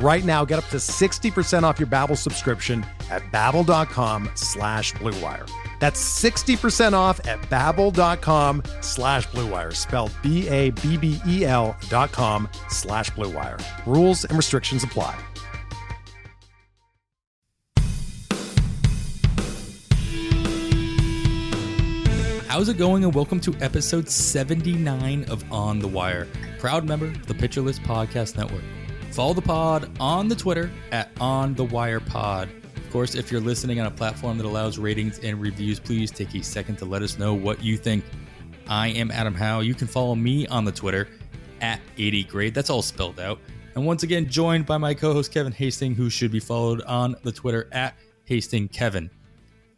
Right now, get up to 60% off your Babbel subscription at babbel.com slash bluewire. That's 60% off at babbel.com slash bluewire, spelled B-A-B-B-E-L dot com slash bluewire. Rules and restrictions apply. How's it going? And welcome to episode 79 of On the Wire, proud member of the Pitcher List Podcast Network. Follow the pod on the Twitter at On the Wire Pod. Of course, if you're listening on a platform that allows ratings and reviews, please take a second to let us know what you think. I am Adam Howe. You can follow me on the Twitter at 80 grade. That's all spelled out. And once again, joined by my co-host Kevin Hastings, who should be followed on the Twitter at Hastings Kevin.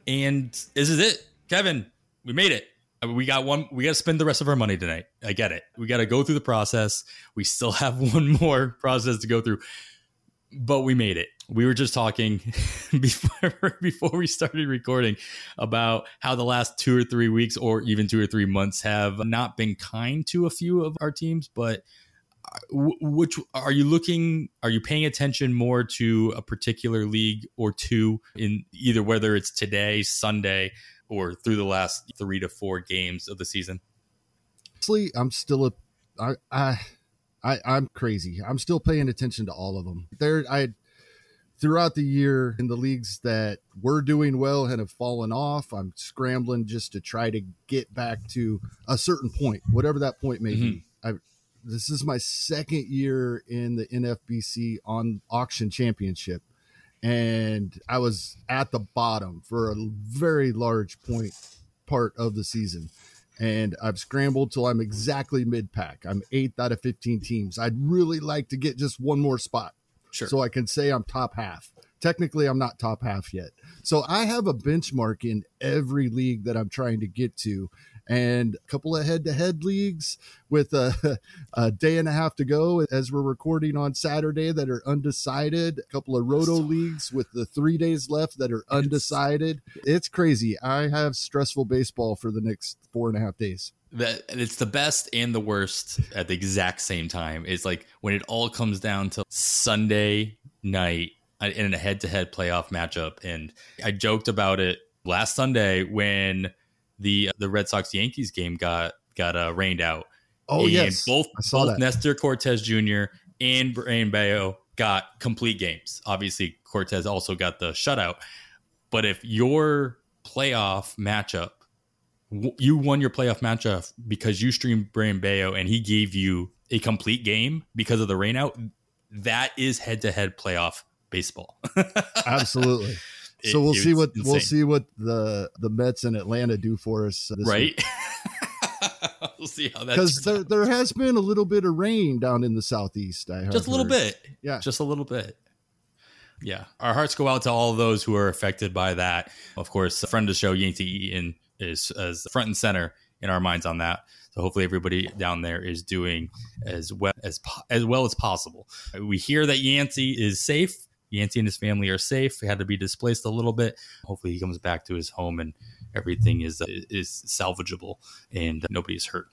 And this is it, Kevin. We made it. I mean, we got one. We got to spend the rest of our money tonight. I get it. We got to go through the process. We still have one more process to go through, but we made it. We were just talking before before we started recording about how the last two or three weeks, or even two or three months, have not been kind to a few of our teams. But uh, which are you looking? Are you paying attention more to a particular league or two in either whether it's today, Sunday? Or through the last three to four games of the season? Honestly, I'm still a, I, I, I, I'm crazy. I'm still paying attention to all of them. There, I, throughout the year in the leagues that were doing well and have fallen off, I'm scrambling just to try to get back to a certain point, whatever that point may mm-hmm. be. I, this is my second year in the NFBC on auction championship and I was at the bottom for a very large point part of the season. And I've scrambled till I'm exactly mid pack. I'm eighth out of 15 teams. I'd really like to get just one more spot. Sure. So I can say I'm top half. Technically, I'm not top half yet. So I have a benchmark in every league that I'm trying to get to and a couple of head to head leagues with a, a, day and a half to go as we're recording on Saturday that are undecided. A couple of roto leagues with the three days left that are undecided. It's crazy. I have stressful baseball for the next four and a half days. That it's the best and the worst at the exact same time. It's like when it all comes down to Sunday night uh, in a head to head playoff matchup. And I joked about it last Sunday when the the Red Sox Yankees game got got uh, rained out. Oh and yes, both both that. Nestor Cortes Jr. and Brayan Bello got complete games. Obviously, Cortes also got the shutout. But if your playoff matchup, you won your playoff matchup because you streamed Brayan Bello and he gave you a complete game because of the rainout. That is head to head playoff baseball. Absolutely so we'll see what insane. we'll see what the the Mets in Atlanta do for us. right. we'll see how that because there there has been a little bit of rain down in the southeast. I just a little bit. Yeah, just a little bit. Yeah, our hearts go out to all those who are affected by that. Of course, a friend of the show, Yancey Eaton, is as front and center in our minds on that. So hopefully everybody down there is doing as well as as well as possible. We hear that Yancey is safe Yancey and his family are safe. He had to be displaced a little bit. Hopefully, he comes back to his home and everything is is salvageable and nobody's hurt.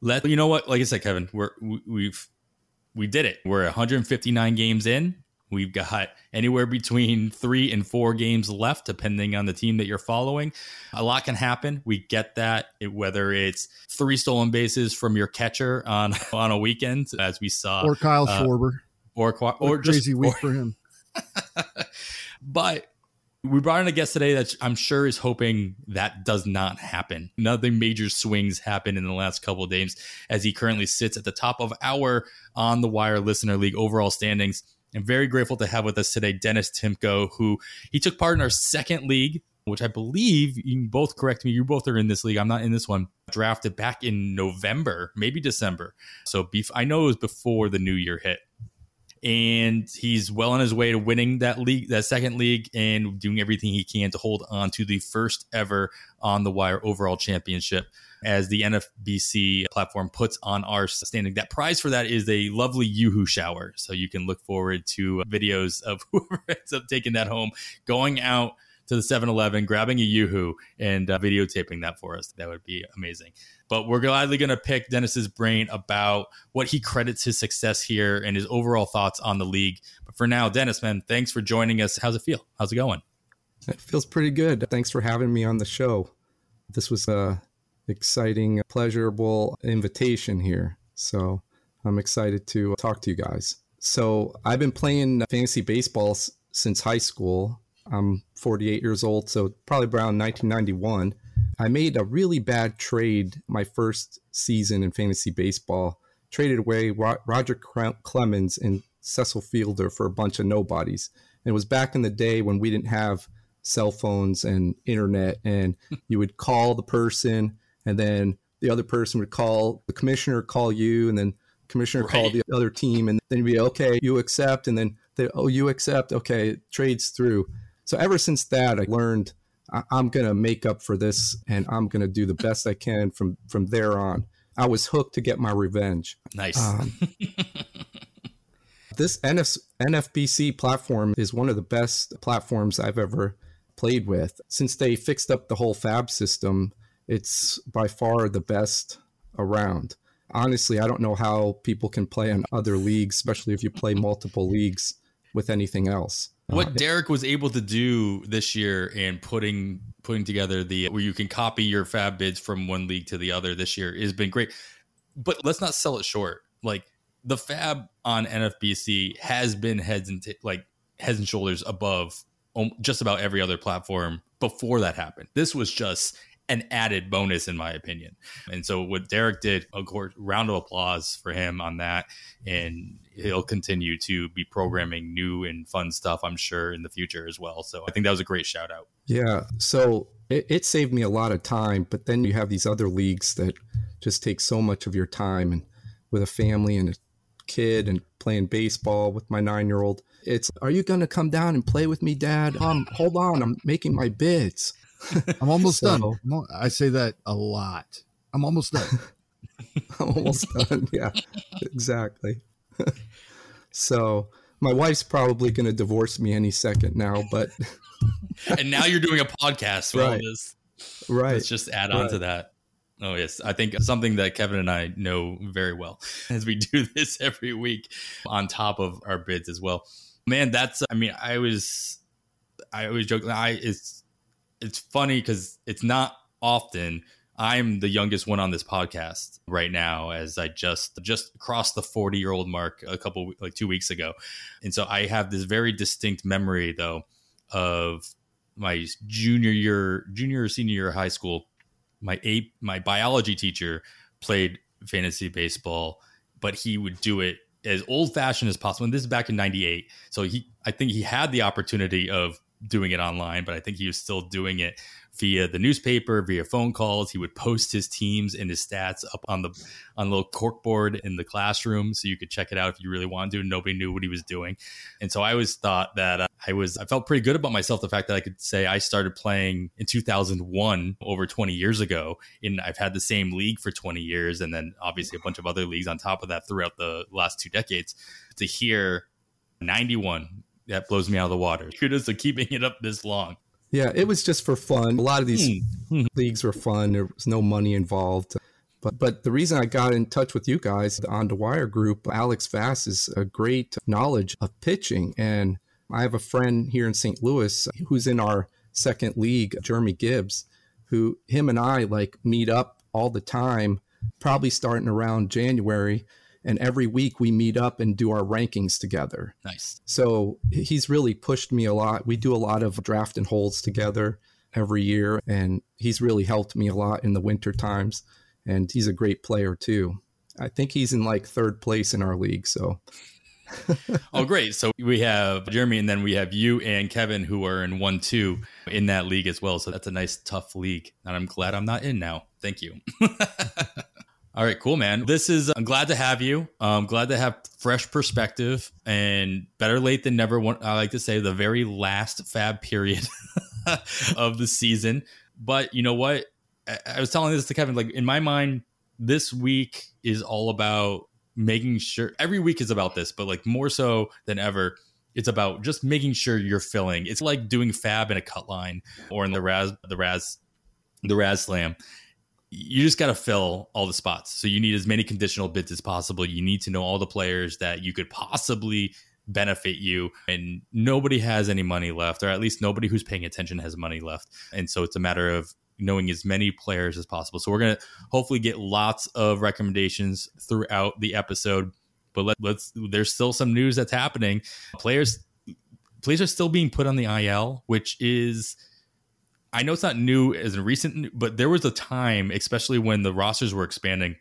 Let you know what, like I said, Kevin, we're we've we did it. We're 159 games in. We've got anywhere between three and four games left, depending on the team that you're following. A lot can happen. We get that. It, whether it's three stolen bases from your catcher on on a weekend, as we saw, or Kyle uh, Schwarber or or crazy just, week or, for him. but We brought in a guest today that I'm sure is hoping that does not happen. Nothing major swings happen in the last couple of days as he currently sits at the top of our On the Wire Listener League overall standings. I'm very grateful to have with us today Dennis Timko, who he took part in our second league, which I believe you can both correct me. You both are in this league. I'm not in this one. Drafted back in November, maybe December. So beef. I know it was before the new year hit and he's well on his way to winning that league, that second league, and doing everything he can to hold on to the first ever on the wire overall championship. As the NFBC platform puts on our standing, that prize for that is a lovely YooHoo shower. So you can look forward to videos of whoever ends up taking that home, going out to the 7-Eleven, grabbing a YooHoo, and uh, videotaping that for us. That would be amazing. But we're gladly going to pick Dennis's brain about what he credits his success here and his overall thoughts on the league. But for now, Dennis, man, thanks for joining us. How's it feel? How's it going? It feels pretty good. Thanks for having me on the show. This was a exciting, pleasurable invitation here. So I'm excited to talk to you guys. So I've been playing fantasy baseball since high school. I'm 48 years old, so probably around 1991. I made a really bad trade my first season in fantasy baseball. Traded away Roger Clemens and Cecil Fielder for a bunch of nobodies. And it was back in the day when we didn't have cell phones and internet, and you would call the person, and then the other person would call the commissioner, call you, and then commissioner right. call the other team, and then you'd be okay, you accept, and then they, oh, you accept, okay, trades through. So ever since that, I learned I- am going to make up for this and I'm going to do the best I can from, from there on. I was hooked to get my revenge. Nice. Um, this NF- NFBC platform is one of the best platforms I've ever played with. Since they fixed up the whole FAAB system, it's by far the best around. Honestly, I don't know how people can play in other leagues, especially if you play multiple leagues with anything else what uh, Derek was able to do this year and putting putting together the where you can copy your FAAB bids from one league to the other this year has been great. But let's not sell it short. Like the FAAB on NFBC has been heads and t- like heads and shoulders above just about every other platform before that happened. This was just an added bonus in my opinion. And so what Derek did, course, round of applause for him on that. And he'll continue to be programming new and fun stuff, I'm sure, in the future as well. So I think that was a great shout out. Yeah. So it, it saved me a lot of time, but then you have these other leagues that just take so much of your time and with a family and a kid and playing baseball with my nine year old. It's, are you going to come down and play with me, dad? Um, hold on. I'm making my bids. I'm almost so, done. I say that a lot. I'm almost done. I'm almost done. Yeah, exactly. so my wife's probably going to divorce me any second now, but. and now you're doing a podcast for right. all this. Right. Let's just add on right. to that. Oh yes, I think something that Kevin and I know very well as we do this every week on top of our bids as well. Man, that's I mean, I was I always joke I it's it's funny because it's not often I'm the youngest one on this podcast right now, as I just just crossed the 40 year old mark a couple like two weeks ago, and so I have this very distinct memory though of my junior year, junior or senior year of high school. My a my biology teacher played fantasy baseball, but he would do it as old fashioned as possible. And this is back in '98, so he I think he had the opportunity of doing it online, but I think he was still doing it via the newspaper, via phone calls. He would post his teams and his stats up on the on the little corkboard in the classroom, so you could check it out if you really wanted to. And nobody knew what he was doing, and so I always thought that uh, I was I felt pretty good about myself. The fact that I could say I started playing in 2001, over 20 years ago, and I've had the same league for 20 years, and then obviously a bunch of other leagues on top of that throughout the last two decades. To hear 91 that blows me out of the water. Kudos to keeping it up this long. Yeah, it was just for fun. A lot of these mm. leagues were fun. There was no money involved. But but the reason I got in touch with you guys, the On the Wire group, Alex Vass is a great knowledge of pitching. And I have a friend here in St. Louis who's in our second league, Jeremy Gibbs, who him and I like meet up all the time, probably starting around January. And every week we meet up and do our rankings together. Nice. So he's really pushed me a lot. We do a lot of draft and holds together every year, and he's really helped me a lot in the winter times. And he's a great player too. I think he's in like third place in our league. So oh, great. So we have Jeremy, and then we have you and Kevin, who are in one two in that league as well. So that's a nice, tough league. And I'm glad I'm not in now. Thank you. All right, cool, man. This is, I'm glad to have you. I'm glad to have fresh perspective and better late than never. I like to say the very last FAAB period of the season. But you know what? I was telling this to Kevin, like in my mind, this week is all about making sure every week is about this, but like more so than ever, it's about just making sure you're filling. It's like doing FAAB in a cut line or in the Raz the Raz the Raz Slam. You just got to fill all the spots. So you need as many conditional bids as possible. You need to know all the players that you could possibly benefit you and nobody has any money left or at least nobody who's paying attention has money left and so it's a matter of knowing as many players as possible. So we're going to hopefully get lots of recommendations throughout the episode. But let, let's there's still some news that's happening. Players players are still being put on the IL, which is I know it's not new as recent, but there was a time, especially when the rosters were expanding,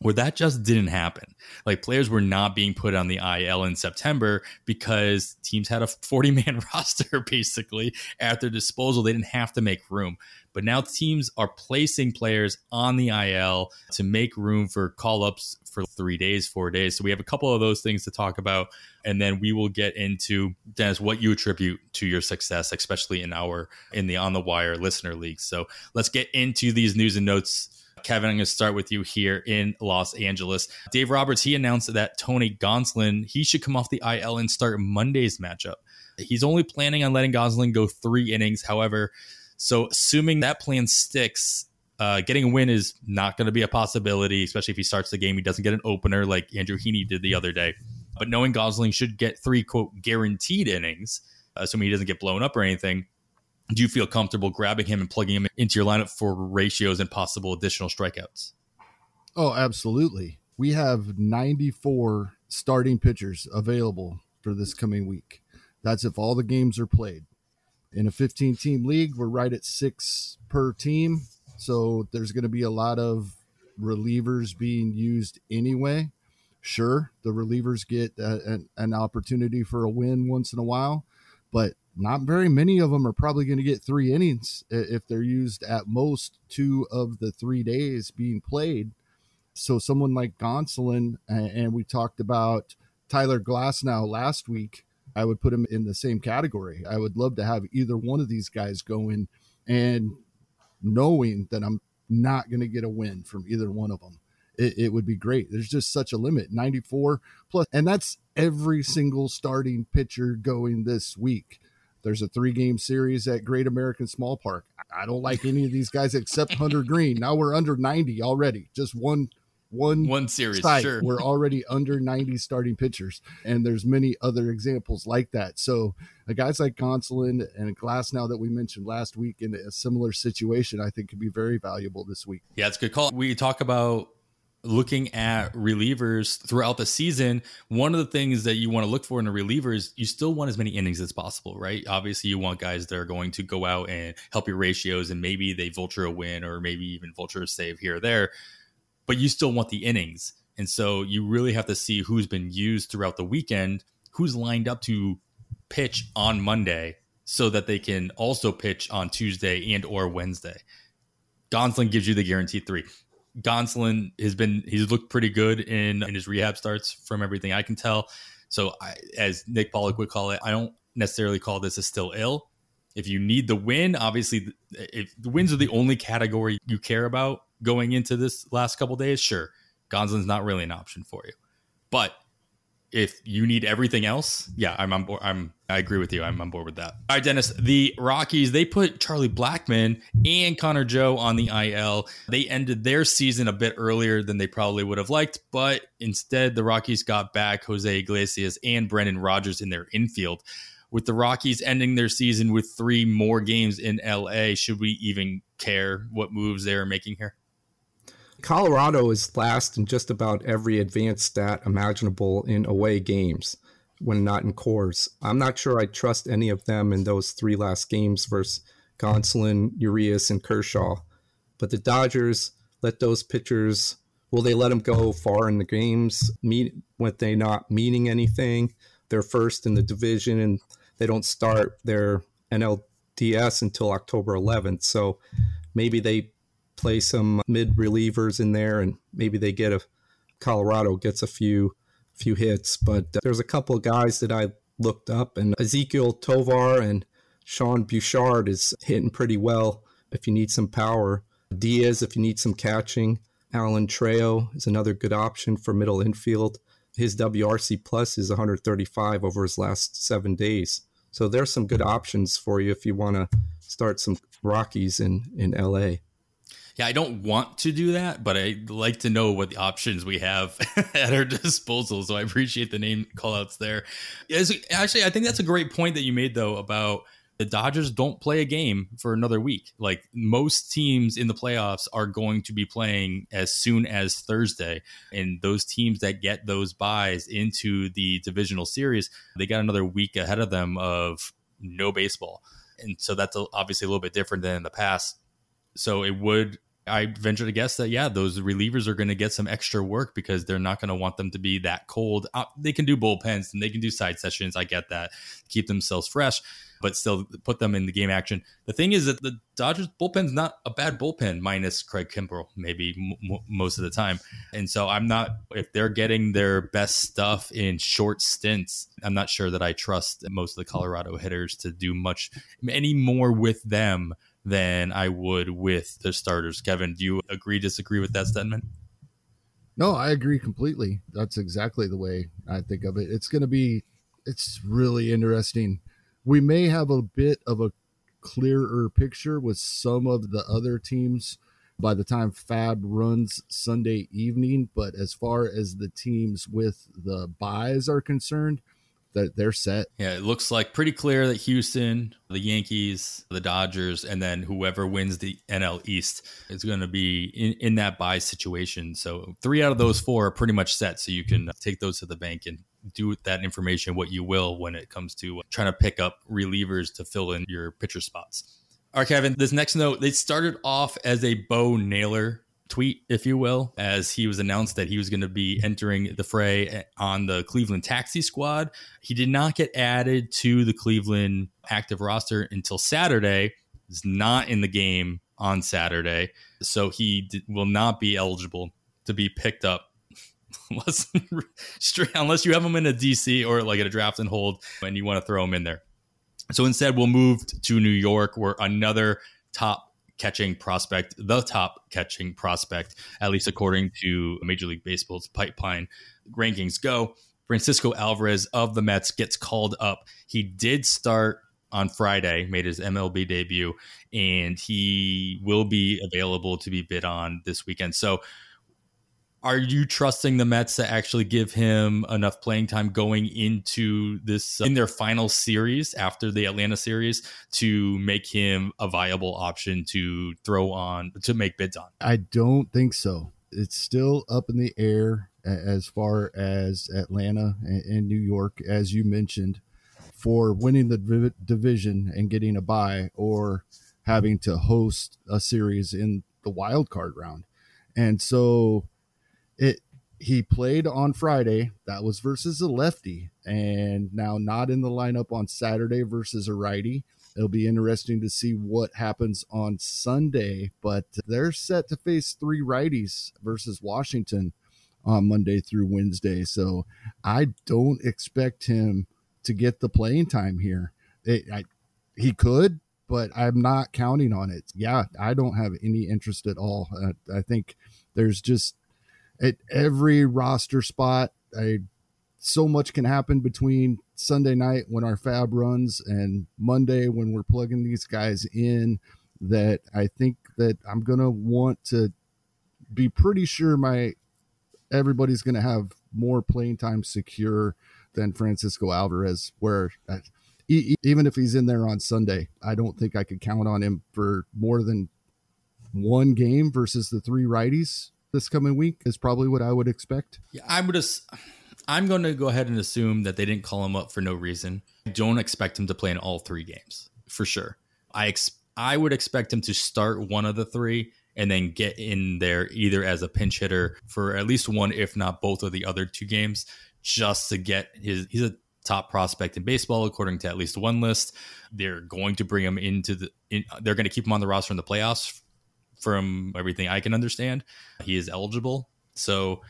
where that just didn't happen. Like players were not being put on the IL in September because teams had a 40 man roster basically at their disposal. They didn't have to make room. But now teams are placing players on the IL to make room for call ups for three days, four days. So we have a couple of those things to talk about. And then we will get into, Dennis, what you attribute to your success, especially in our, in the On the Wire listener league. So let's get into these news and notes. Kevin, I'm going to start with you here in Los Angeles. Dave Roberts, he announced that Tony Gonsolin, he should come off the IL and start Monday's matchup. He's only planning on letting Gonsolin go three innings. However, so assuming that plan sticks, uh, getting a win is not going to be a possibility, especially if he starts the game. He doesn't get an opener like Andrew Heaney did the other day. But knowing Gonsolin should get three quote guaranteed innings, assuming he doesn't get blown up or anything, do you feel comfortable grabbing him and plugging him into your lineup for ratios and possible additional strikeouts? Oh, absolutely. We have 94 starting pitchers available for this coming week. That's if all the games are played in a 15 team league, we're right at six per team. So there's going to be a lot of relievers being used anyway. Sure, the relievers get a, an, an opportunity for a win once in a while, but not very many of them are probably going to get three innings if they're used at most two of the three days being played. So someone like Gonsolin, and we talked about Tyler Glasnow last week, I would put him in the same category. I would love to have either one of these guys going and knowing that I'm not going to get a win from either one of them. It, it, would be great. There's just such a limit 94 plus, and that's every single starting pitcher going this week. There's a three game series at Great American Small Park. I don't like any of these guys except Hunter Greene. Now we're under 90 already. Just one one one series site. Sure. We're already under 90 starting pitchers, and there's many other examples like that. So uh, guys like Gonsolin and Glasnow that we mentioned last week in a similar situation, I think could be very valuable this week. Yeah, it's a good call. We talk about looking at relievers throughout the season, one of the things that you want to look for in a reliever is you still want as many innings as possible, right? Obviously, you want guys that are going to go out and help your ratios, and maybe they vulture a win or maybe even vulture a save here or there but you still want the innings. And so you really have to see who's been used throughout the weekend, who's lined up to pitch on Monday so that they can also pitch on Tuesday and or Wednesday. Gonsolin gives you the guaranteed three. Gonsolin has been he's looked pretty good in in his rehab starts from everything I can tell. So I, as Nick Pollack would call it, I don't necessarily call this a still ill. If you need the win, obviously, if the wins are the only category you care about, going into this last couple days, sure, Gonsolin's not really an option for you. But if you need everything else, yeah, I'm on board. I'm I agree with you. I'm on board with that. All right, Dennis. The Rockies they put Charlie Blackmon and Connor Joe on the IL. They ended their season a bit earlier than they probably would have liked, but instead the Rockies got back Jose Iglesias and Brendan Rodgers in their infield. With the Rockies ending their season with three more games in LA, should we even care what moves they are making here? Colorado is last in just about every advanced stat imaginable in away games when not in Coors. I'm not sure I trust any of them in those three last games versus Gonsolin, Urias, and Kershaw. But the Dodgers let those pitchers, will they let them go far in the games meet, with they not meaning anything? They're first in the division and they don't start their NLDS until October 11th. So maybe they play some mid relievers in there and maybe they get a Colorado gets a few few hits. But uh, there's a couple of guys that I looked up, and Ezequiel Tovar and Sean Bouchard is hitting pretty well if you need some power. Diaz, if you need some catching. Alan Trejo is another good option for middle infield. His WRC plus is 135 over his last seven days. So there's some good options for you if you want to start some Rockies in, in LA yeah, I don't want to do that, but I like to know what the options we have at our disposal. So I appreciate the name callouts there. Yes, actually, I think that's a great point that you made though about the Dodgers don't play a game for another week. Like most teams in the playoffs are going to be playing as soon as Thursday. And those teams that get those buys into the divisional series, they got another week ahead of them of no baseball. And so that's obviously a little bit different than in the past. So it would I venture to guess that yeah, those relievers are going to get some extra work because they're not going to want them to be that cold. Uh, they can do bullpens and they can do side sessions. I get that, keep themselves fresh, but still put them in the game action. The thing is that the Dodgers bullpen's not a bad bullpen, minus Craig Kimbrel, maybe m- most of the time. And so I'm not if they're getting their best stuff in short stints. I'm not sure that I trust most of the Colorado hitters to do much any more with them than I would with the starters. Kevin, do you agree, disagree with that statement? No, I agree completely. That's exactly the way I think of it. It's going to be, it's really interesting. We may have a bit of a clearer picture with some of the other teams by the time FAAB runs Sunday evening. But as far as the teams with the buys are concerned, that they're set. Yeah, it looks like pretty clear that Houston, the Yankees, the Dodgers, and then whoever wins the NL East is going to be in, in that buy situation. So three out of those four are pretty much set. So you can take those to the bank and do that information what you will when it comes to trying to pick up relievers to fill in your pitcher spots. All right, Kevin, this next note, they started off as a Bo Naylor tweet, if you will, as he was announced that he was going to be entering the fray eh, on the Cleveland taxi squad. He did not get added to the Cleveland active roster until Saturday. He's not in the game on Saturday, so he d- will not be eligible to be picked up unless, unless you have him in a DC or like at a draft and hold and you want to throw him in there. So instead, we'll move to New York, where another top catching prospect, the top catching prospect, at least according to Major League Baseball's pipeline rankings go. Francisco Alvarez of the Mets gets called up. He did start on Friday, made his MLB debut, and he will be available to be bid on this weekend. So are you trusting the Mets to actually give him enough playing time going into this uh, in their final series after the Atlanta series to make him a viable option to throw on to make bids on? I don't think so. It's still up in the air as far as Atlanta and New York, as you mentioned, for winning the division and getting a bye or having to host a series in the wild card round. And so he played on Friday. That was versus a lefty, and now not in the lineup on Saturday versus a righty. It'll be interesting to see what happens on Sunday, but they're set to face three righties versus Washington on Monday through Wednesday. So I don't expect him to get the playing time here. It, I, he could, but I'm not counting on it. Yeah, I don't have any interest at all. I think there's just at every roster spot. I so much can happen between Sunday night when our FAAB runs and Monday when we're plugging these guys in that I think that I'm gonna want to be pretty sure my everybody's gonna have more playing time secure than Francisco Alvarez. Where I, uh, even if he's in there on Sunday, I don't think I could count on him for more than one game versus the three righties this coming week is probably what I would expect. Yeah, I would. just I'm going to go ahead and assume that they didn't call him up for no reason. I don't expect him to play in all three games for sure. I ex- I would expect him to start one of the three and then get in there either as a pinch hitter for at least one, if not both of the other two games, just to get his. He's a top prospect in baseball according to at least one list. They're going to bring him into the. In, they're going to keep him on the roster in the playoffs. From everything I can understand, he is eligible. So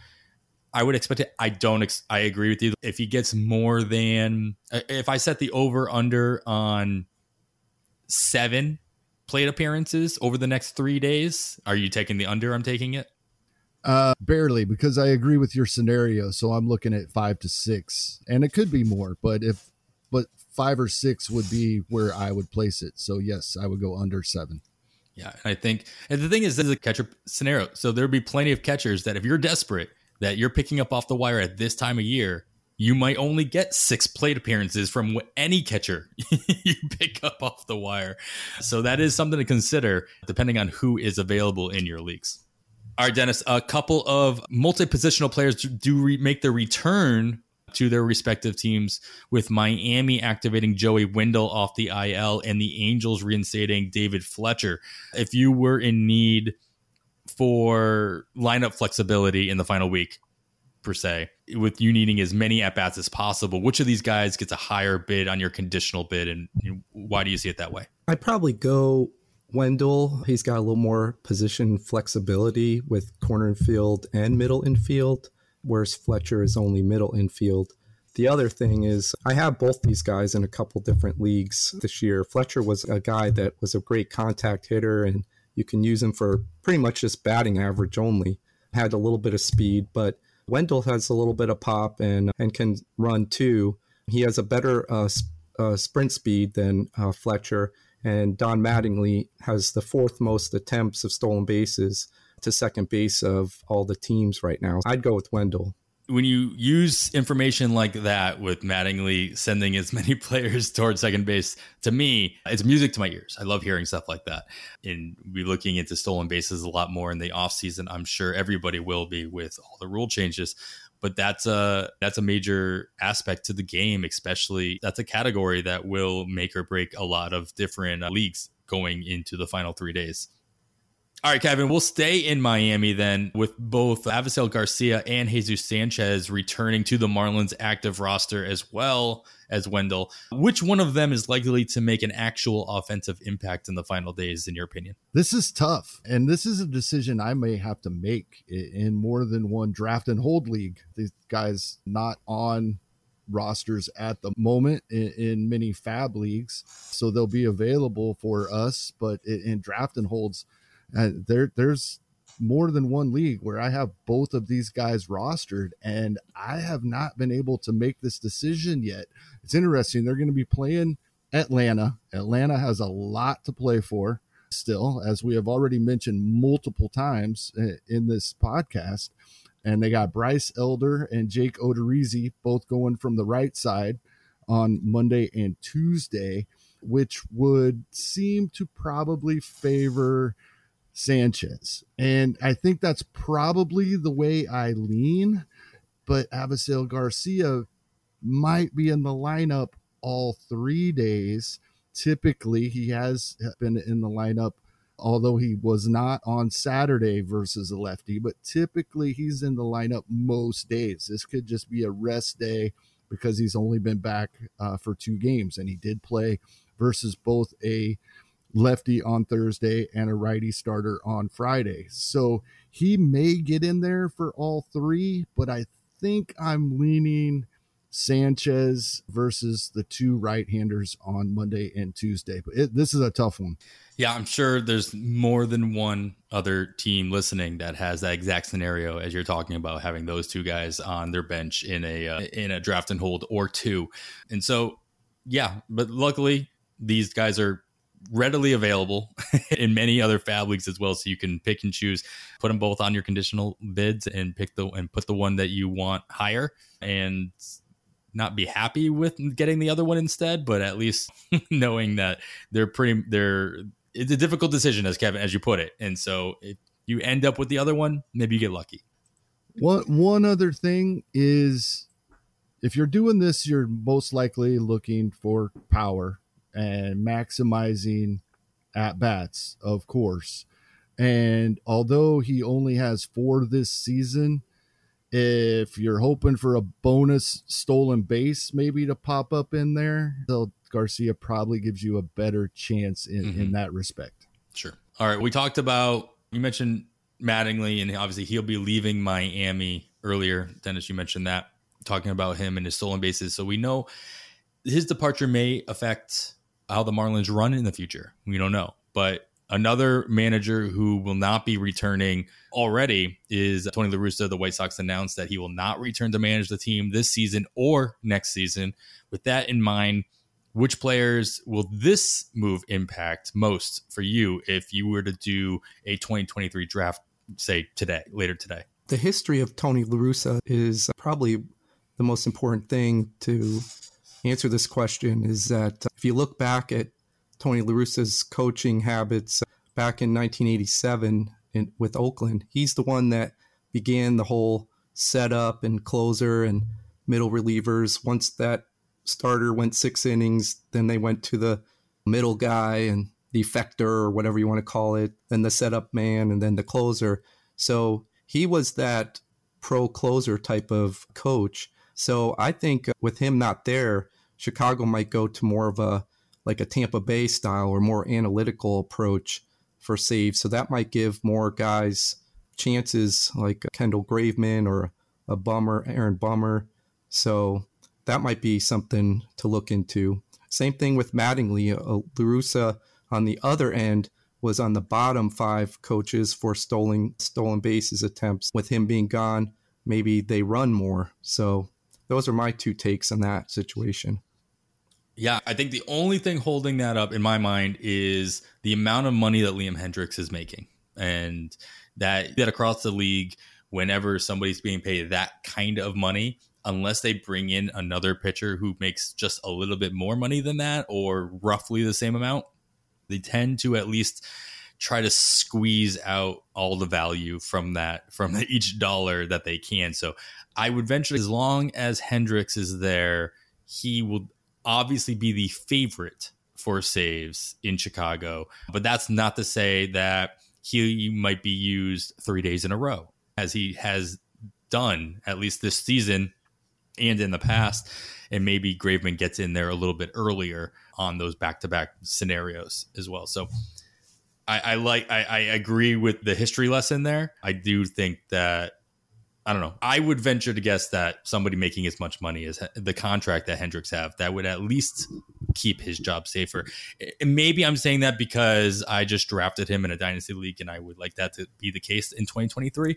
I would expect it. I don't. Ex- I agree with you. If he gets more than, if I set the over under on seven plate appearances over the next three days, are you taking the under? I'm taking it. Uh, barely because I agree with your scenario. So I'm looking at five to six, and it could be more, but if but five or six would be where I would place it. So yes, I would go under seven. Yeah, and I think, and the thing is, this is a catcher scenario. So there'd be plenty of catchers that if you're desperate, that you're picking up off the wire at this time of year, you might only get six plate appearances from any catcher you pick up off the wire. So that is something to consider depending on who is available in your leagues. All right, Dennis, a couple of multi positional players do re- make their return to their respective teams, with Miami activating Joey Wendle off the IL and the Angels reinstating David Fletcher. If you were in need for lineup flexibility in the final week, per se, with you needing as many at bats as possible, which of these guys gets a higher bid on your conditional bid, and why do you see it that way? I'd probably go Wendle. He's got a little more position flexibility with corner infield and middle infield, whereas Fletcher is only middle infield. The other thing is, I have both these guys in a couple different leagues this year. Fletcher was a guy that was a great contact hitter, and you can use him for pretty much just batting average only. Had a little bit of speed, but Wendle has a little bit of pop and and can run too. He has a better uh, uh, sprint speed than uh, Fletcher, and Don Mattingly has the fourth most attempts of stolen bases to second base of all the teams right now. I'd go with Wendle. when you use information like that with Mattingly sending as many players towards second base, to me, it's music to my ears. I love hearing stuff like that. And we looking into stolen bases a lot more in the offseason. I'm sure everybody will be with all the rule changes. But that's a that's a major aspect to the game, especially that's a category that will make or break a lot of different uh, leagues going into the final three days. All right, Kevin, we'll stay in Miami then with both Avisail Garcia and Jesus Sanchez returning to the Marlins active roster as well as Wendle. Which one of them is likely to make an actual offensive impact in the final days, in your opinion? This is tough. And this is a decision I may have to make in more than one draft and hold league. These guys not on rosters at the moment in, in many FAAB leagues. So they'll be available for us, but in, in draft and holds, uh, there there's more than one league where I have both of these guys rostered, and I have not been able to make this decision yet. It's interesting. They're going to be playing Atlanta. Atlanta has a lot to play for still, as we have already mentioned multiple times uh, in this podcast. And they got Bryce Elder and Jake Odorizzi both going from the right side on Monday and Tuesday, which would seem to probably favor Sanchez. And I think that's probably the way I lean, but Avisail Garcia might be in the lineup all three days. Typically, he has been in the lineup, although he was not on Saturday versus a lefty, but typically he's in the lineup most days. This could just be a rest day because he's only been back uh, for two games and he did play versus both a lefty on Thursday and a righty starter on Friday. So he may get in there for all three, but I think I'm leaning Sanchez versus the two right handers on Monday and Tuesday. But it, this is a tough one. Yeah, I'm sure there's more than one other team listening that has that exact scenario as you're talking about having those two guys on their bench in a uh, in a draft and hold or two. And so yeah, but luckily these guys are readily available in many other FAAB leagues as well. So you can pick and choose, put them both on your conditional bids and pick the and put the one that you want higher and not be happy with getting the other one instead, but at least knowing that they're pretty they're it's a difficult decision as Kevin as you put it. And so if you end up with the other one, maybe you get lucky. One one other thing is if you're doing this, you're most likely looking for power and maximizing at bats, of course. And although he only has four this season, if you're hoping for a bonus stolen base maybe to pop up in there, Garcia probably gives you a better chance in, mm-hmm. in that respect. Sure. All right. We talked about, you mentioned Mattingly, and obviously he'll be leaving Miami earlier. Dennis, you mentioned that, talking about him and his stolen bases. So we know his departure may affect how the Marlins run in the future. We don't know. But another manager who will not be returning already is Tony La Russa. The White Sox announced that he will not return to manage the team this season or next season. With that in mind, which players will this move impact most for you if you were to do a 2023 draft, say today, later today? The history of Tony La Russa is probably the most important thing to answer this question is that uh, if you look back at Tony La Russa's coaching habits back in 1987 in, with Oakland, he's the one that began the whole setup and closer and middle relievers. Once that starter went six innings, then they went to the middle guy and the effector or whatever you want to call it, then the setup man, and then the closer. So he was that pro closer type of coach. So I think uh, with him not there, Chicago might go to more of a like a Tampa Bay style or more analytical approach for saves. So that might give more guys chances like Kendall Graveman or a Bummer, Aaron Bummer. So that might be something to look into. Same thing with Mattingly. Uh, La Russa on the other end was on the bottom five coaches for stolen stolen bases attempts. With him being gone, maybe they run more. So those are my two takes on that situation. Yeah, I think the only thing holding that up in my mind is the amount of money that Liam Hendriks is making. And that that across the league, whenever somebody's being paid that kind of money, unless they bring in another pitcher who makes just a little bit more money than that or roughly the same amount, they tend to at least try to squeeze out all the value from that from each dollar that they can. So I would venture as long as Hendriks is there, he will obviously be the favorite for saves in Chicago. But that's not to say that he might be used three days in a row, as he has done at least this season and in the past. And maybe Graveman gets in there a little bit earlier on those back to back scenarios as well. So I, I like I, I agree with the history lesson there. I do think that I don't know. I would venture to guess that somebody making as much money as the contract that Hendriks have, that would at least keep his job safer. And maybe I'm saying that because I just drafted him in a dynasty league, and I would like that to be the case in 2023.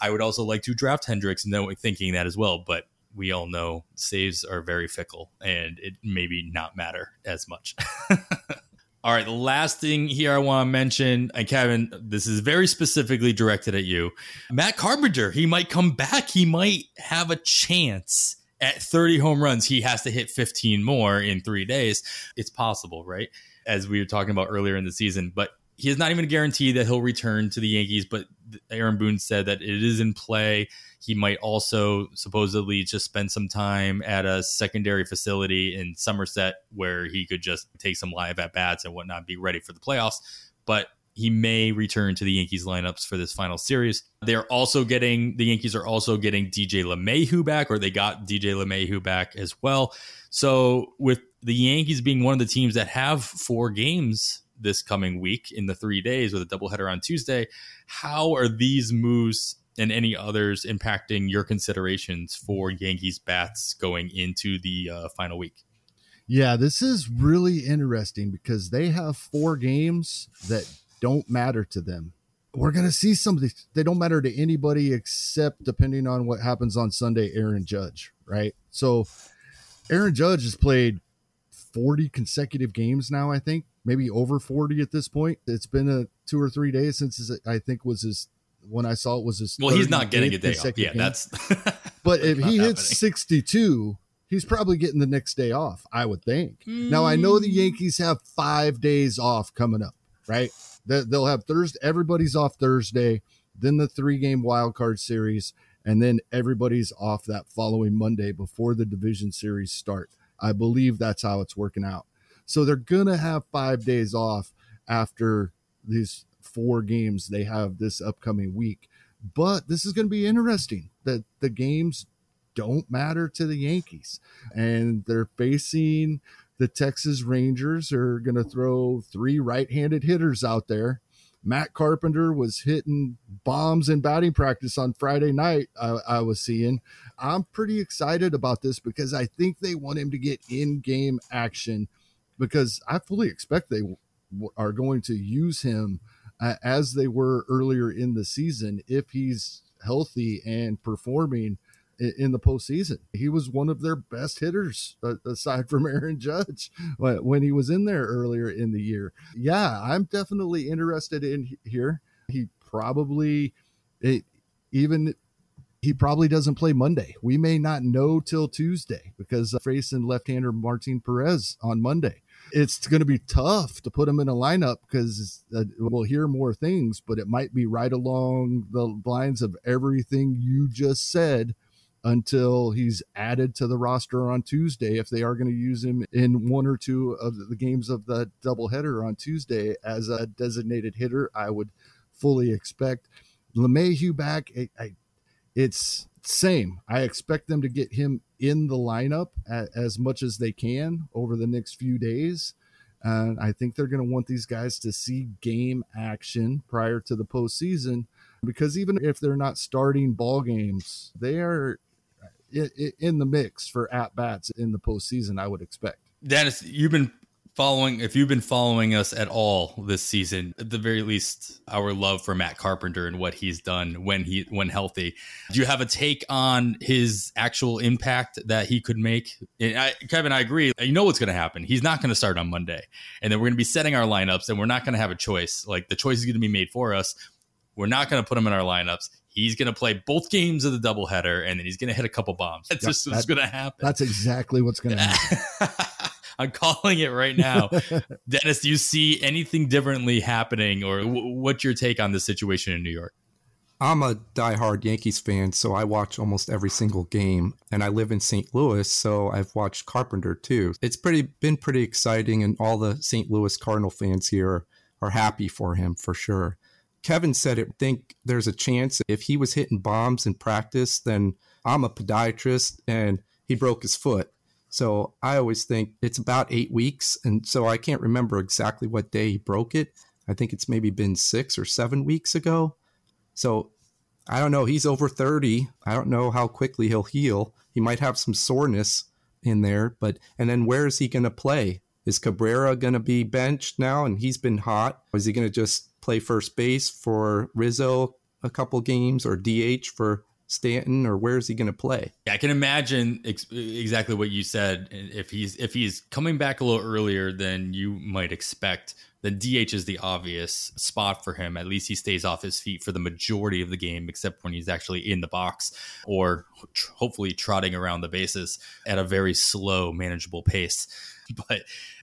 I would also like to draft Hendriks, knowing thinking that as well. But we all know saves are very fickle, and it maybe not matter as much. All right, the last thing here I want to mention, and Kevin, this is very specifically directed at you. Matt Carpenter, he might come back. He might have a chance at 30 home runs. He has to hit 15 more in three days. It's possible, right? As we were talking about earlier in the season, but he is not even a guarantee that he'll return to the Yankees. But Aaron Boone said that it is in play. He might also supposedly just spend some time at a secondary facility in Somerset where he could just take some live at bats and whatnot, be ready for the playoffs. But he may return to the Yankees lineups for this final series. They're also getting the Yankees are also getting DJ LeMahieu back, or they got DJ LeMahieu back as well. So with the Yankees being one of the teams that have four games this coming week in the three days with a doubleheader on Tuesday, how are these moves and any others impacting your considerations for Yankees bats going into the uh, final week? Yeah, this is really interesting because they have four games that don't matter to them. We're going to see some of these. They don't matter to anybody except, depending on what happens on Sunday, Aaron Judge, right? So, Aaron Judge has played 40 consecutive games now, I think, maybe over 40 at this point. It's been a two or three days since his, I think was his when I saw it was his. Well, he's not getting a day off. Yeah, game. that's. but if he hits 62, he's probably getting the next day off. I would think. Mm. Now I know the Yankees have five days off coming up, right? They'll have Thursday. Everybody's off Thursday, then the three game wild card series, and then everybody's off that following Monday before the division series start. I believe that's how it's working out. So they're gonna have five days off after these four games they have this upcoming week. But this is going to be interesting that the games don't matter to the Yankees and they're facing the Texas Rangers are going to throw three right-handed hitters out there. Matt Carpenter was hitting bombs in batting practice on Friday night. I, I was seeing. I'm pretty excited about this because I think they want him to get in-game action because I fully expect they w- are going to use him uh, as they were earlier in the season if he's healthy and performing in, the postseason. He was one of their best hitters uh, aside from Aaron Judge when he was in there earlier in the year. Yeah, I'm definitely interested in here. He probably it, even he probably doesn't play Monday. We may not know till Tuesday because uh, facing left-hander Martin Perez on Monday it's going to be tough to put him in a lineup because uh, we'll hear more things, but it might be right along the lines of everything you just said until he's added to the roster on Tuesday. If they are going to use him in one or two of the games of the doubleheader on Tuesday as a designated hitter, I would fully expect LeMahieu back. I, I, it's same. I expect them to get him in the lineup as much as they can over the next few days. And I think they're going to want these guys to see game action prior to the postseason because even if they're not starting ball games, they are in the mix for at bats in the postseason. I would expect. Dennis, you've been following if you've been following us at all this season at the very least our love for matt carpenter and what he's done when he when healthy. Do you have a take on his actual impact that he could make? I, kevin i agree. You know what's going to happen. He's not going to start on monday. And then we're going to be setting our lineups and we're not going to have a choice. Like the choice is going to be made for us. We're not going to put him in our lineups. He's going to play both games of the doubleheader and then he's going to hit a couple bombs. That's yep, just what's going to happen. that's exactly what's going to happen I'm calling it right now. Dennis, do you see anything differently happening, or w- what's your take on this situation in New York? I'm a diehard Yankees fan, so I watch almost every single game, and I live in St. Louis, so I've watched Carpenter too. It's pretty been pretty exciting, and all the St. Louis Cardinal fans here are happy for him for sure. Kevin said it. Think there's a chance if he was hitting bombs in practice, then I'm a podiatrist, and he broke his foot. So I always think it's about eight weeks. And so I can't remember exactly what day he broke it. I think it's maybe been six or seven weeks ago. So I don't know. He's over 30. I don't know how quickly he'll heal. He might have some soreness in there, but and then where is he going to play? Is Cabrera going to be benched now and he's been hot? Is he going to just play first base for Rizzo a couple games or DH for Stanton, or where is he going to play? Yeah, I can imagine ex- exactly what you said. If he's if he's coming back a little earlier than you might expect, then DH is the obvious spot for him. At least he stays off his feet for the majority of the game, except when he's actually in the box or tr- hopefully trotting around the bases at a very slow, manageable pace. But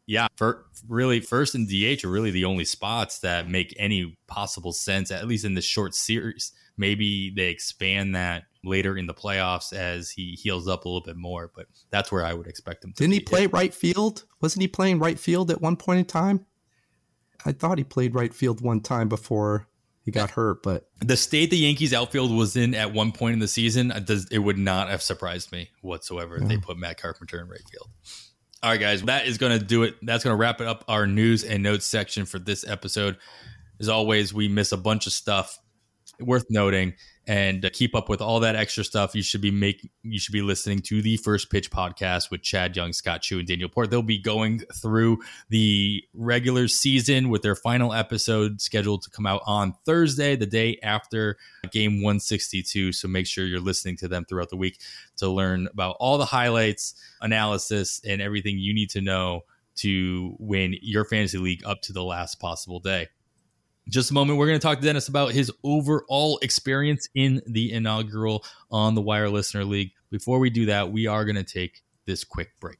yeah, for really first and DH are really the only spots that make any possible sense, at least in this short series. Maybe they expand that later in the playoffs as he heals up a little bit more, but that's where I would expect him to Didn't he play right field? Wasn't he playing right field at one point in time? I thought he played right field one time before he got hurt, but the state the Yankees outfield was in at one point in the season, uh, it would not have surprised me whatsoever if they mm. put Matt Carpenter in right field. All right, guys, that is going to do it. That's going to wrap it up our news and notes section for this episode. As always, we miss a bunch of stuff worth noting and keep up with all that extra stuff. You should be making you should be listening to the first pitch podcast with chad young scott chu and daniel port they'll be going through the regular season with their final episode scheduled to come out on thursday the day after game 162 so make sure you're listening to them throughout the week to learn about all the highlights analysis and everything you need to know to win your fantasy league up to the last possible day just a moment, we're going to talk to Dennis about his overall experience in the inaugural On the Wire Listener League. Before we do that, we are going to take this quick break.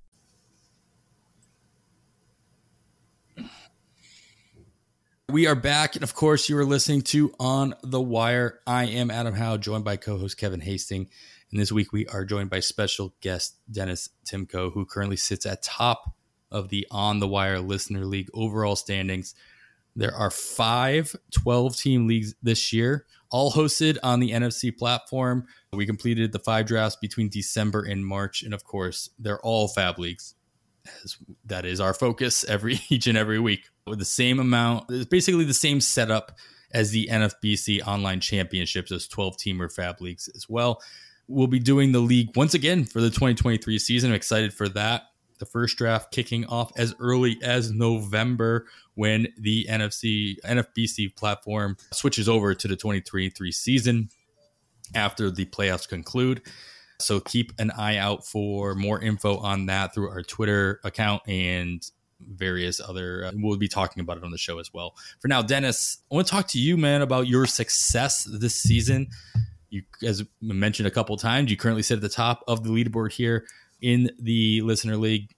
We are back, and of course, you are listening to On the Wire. I am Adam Howe, joined by co-host Kevin Hastings, and this week we are joined by special guest Dennis Timko, who currently sits at top of the On the Wire Listener League overall standings. There are five 12 team leagues this year, all hosted on the NFC platform. We completed the five drafts between December and March, and of course, they're all FAAB leagues. As that is our focus every each and every week with the same amount. It's basically the same setup as the NFBC online championships, those 12 teamer FAAB leagues as well. We'll be doing the league once again for the 2023 season. I'm excited for that. The first draft kicking off as early as November when the NFC NFBC platform switches over to the 2023 season after the playoffs conclude. So keep an eye out for more info on that through our Twitter account and various other uh, we'll be talking about it on the show as well. For now dennis i want to talk to you man about your success this season. You as mentioned a couple times you currently sit at the top of the leaderboard here in the listener league.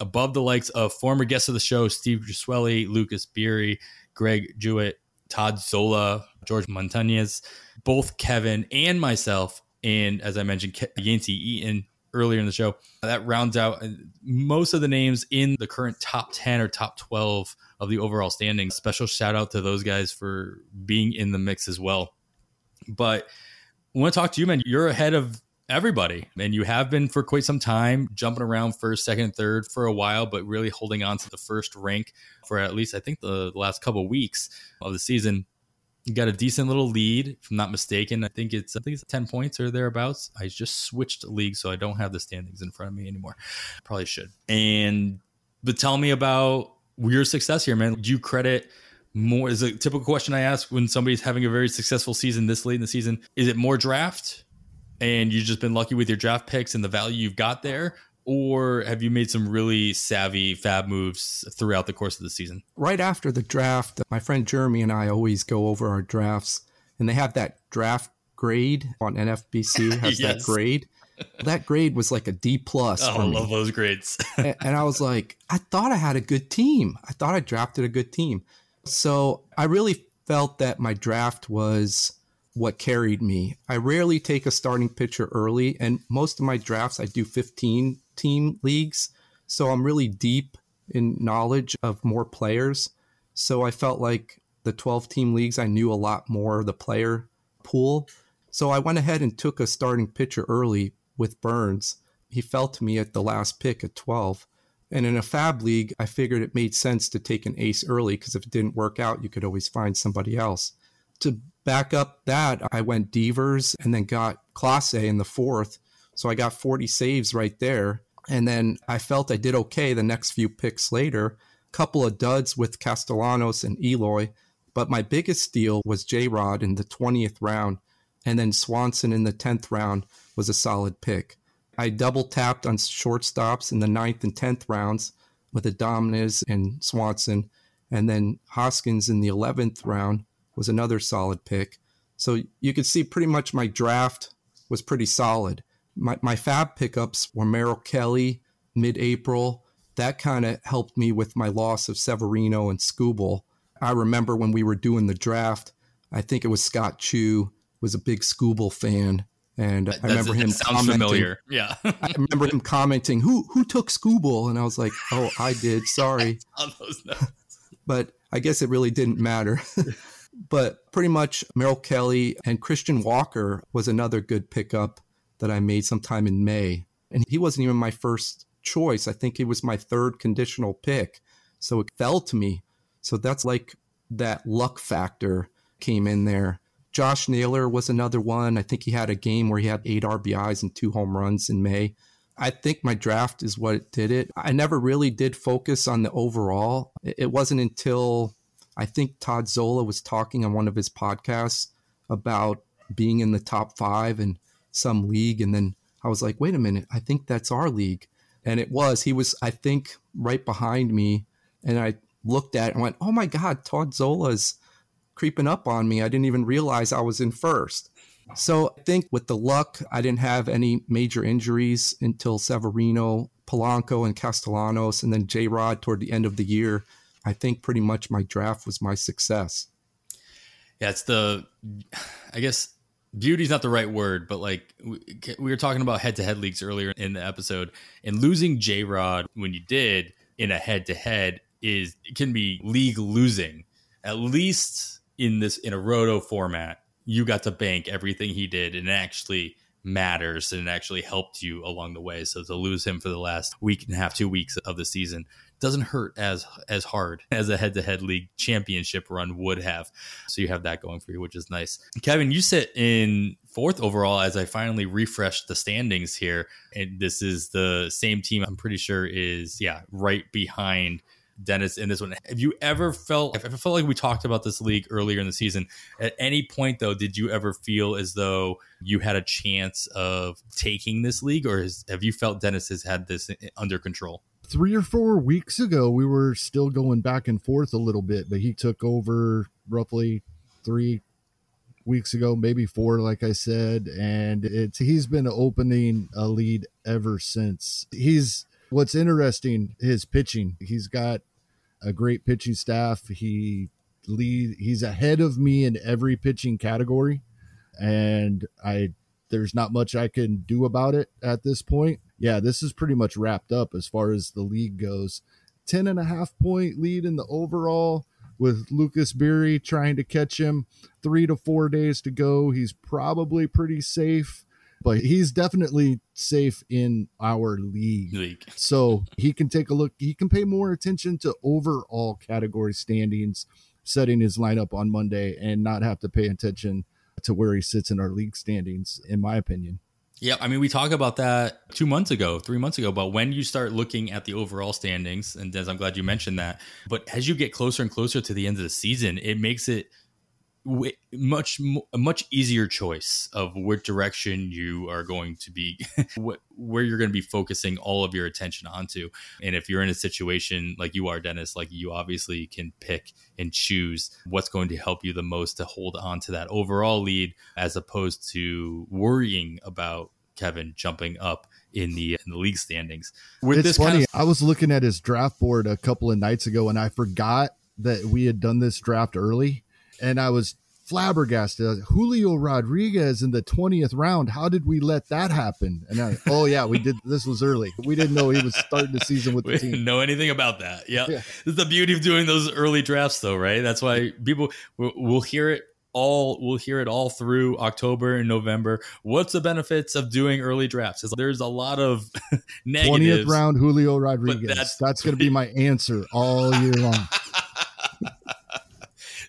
Above the likes of former guests of the show steve Giswelli, lucas beery greg jewett todd zola george montañez both kevin and myself and as I mentioned, Yancey Eaton earlier in the show. That rounds out uh, most of the names in the current top 10 or top 12 of the overall standings. Special shout out to those guys for being in the mix as well. But I want to talk to you, man. You're ahead of everybody, and you have been for quite some time, jumping around first, second, third for a while, but really holding on to the first rank for at least, I think, the last couple weeks of the season. You got a decent little lead, if I'm not mistaken. I think it's I think it's 10 points or thereabouts. I just switched league, so I don't have the standings in front of me anymore. Probably should. And but tell me about your success here, man. Do you credit more is a typical question I ask when somebody's having a very successful season this late in the season. Is it more draft and you've just been lucky with your draft picks and the value you've got there? Or have you made some really savvy FAAB moves throughout the course of the season? Right after the draft, my friend Jeremy and I always go over our drafts, and they have that draft grade on NFBC has yes. that grade. That grade was like a D plus. Oh, I love those grades. and, and I was like, I thought I had a good team. I thought I drafted a good team. So I really felt that my draft was what carried me. I rarely take a starting pitcher early, and most of my drafts I do 15 team leagues. So I'm really deep in knowledge of more players. So I felt like the 12 team leagues, I knew a lot more of the player pool. So I went ahead and took a starting pitcher early with Burnes. He fell to me at the last pick at 12. And in a FAAB league, I figured it made sense to take an ace early because if it didn't work out, you could always find somebody else. To back up that, I went Devers and then got Clase in the fourth. So I got 40 saves right there. And then I felt I did okay the next few picks later. Couple of duds with Castellanos and Eloy, but my biggest steal was J Rod in the 20th round, and then Swanson in the 10th round was a solid pick. I double tapped on shortstops in the 9th and 10th rounds with Adames and Swanson, and then Hoskins in the 11th round was another solid pick. So you could see pretty much my draft was pretty solid my, my fab pickups were Merrill Kelly mid April. That kind of helped me with my loss of Severino and Skubal. I remember when we were doing the draft, I think it was Scott Chu was a big Skubal fan. And I remember him sounds familiar. Yeah. I remember him commenting, "Who who took Skubal?" And I was like, "Oh, I did. Sorry." Notes. but I guess it really didn't matter. but pretty much Merrill Kelly and Christian Walker was another good pickup that I made sometime in May. And he wasn't even my first choice. I think he was my third conditional pick. So it fell to me. So that's like that luck factor came in there. Josh Naylor was another one. I think he had a game where he had eight RBIs and two home runs in May. I think my draft is what did it. I never really did focus on the overall. It wasn't until I think Todd Zola was talking on one of his podcasts about being in the top five in some league. And then I was like, wait a minute, I think that's our league. And it was. He was, I think, right behind me. And I looked at it and went, oh my God, Todd Zola's creeping up on me. I didn't even realize I was in first. So I think with the luck, I didn't have any major injuries until Severino, Polanco, and Castellanos, and then J Rod toward the end of the year. I think pretty much my draft was my success. Yeah, it's the, I guess beauty's not the right word, but like we, we were talking about head to head leagues earlier in the episode, and losing J Rod when you did in a head to head is can be league losing. At least in this in a roto format, you got to bank everything he did and it actually matters and it actually helped you along the way. So to lose him for the last week and a half, two weeks of the season doesn't hurt as as hard as a head to head league championship run would have. So you have that going for you, which is nice. Kevin, you sit in fourth overall as I finally refreshed the standings here. And this is the same team I'm pretty sure is yeah, right behind Dennis in this one. Have you ever felt? I felt like we talked about this league earlier in the season. At any point, though, did you ever feel as though you had a chance of taking this league, or has, have you felt Dennis has had this under control? Three or four weeks ago, we were still going back and forth a little bit, but he took over roughly three weeks ago, maybe four, like I said, and it's he's been opening a lead ever since. He's what's interesting his pitching. He's got a great pitching staff. He lead he's ahead of me in every pitching category and I there's not much I can do about it at this point. Yeah, this is pretty much wrapped up as far as the league goes. Ten and a half point lead in the overall with Lucas Beery trying to catch him. Three to four days to go. He's probably pretty safe but he's definitely safe in our league. league. So he can take a look. He can pay more attention to overall category standings, setting his lineup on Monday, and not have to pay attention to where he sits in our league standings, in my opinion. Yeah, I mean, we talked about that two months ago, three months ago, but when you start looking at the overall standings, and Des, I'm glad you mentioned that. But as you get closer and closer to the end of the season, it makes it much a much easier choice of what direction you are going to be where you're going to be focusing all of your attention onto. And if you're in a situation like you are dennis like you obviously can pick and choose what's going to help you the most to hold on to that overall lead as opposed to worrying about kevin jumping up in the in the league standings. With it's funny kind of- i was looking at his draft board a couple of nights ago and i forgot that we had done this draft early and I was flabbergasted. Julio Rodriguez in the 20th round. How did we let that happen? And I, oh yeah, we did. This was early. We didn't know he was starting the season with the we team. Didn't know anything about that. Yep. Yeah. This is the beauty of doing those early drafts though, right? That's why people will hear it all we'll hear it all through October and November. What's the benefits of doing early drafts? There's a lot of negatives. 20th round Julio Rodriguez. That's, that's going to be my answer all year long.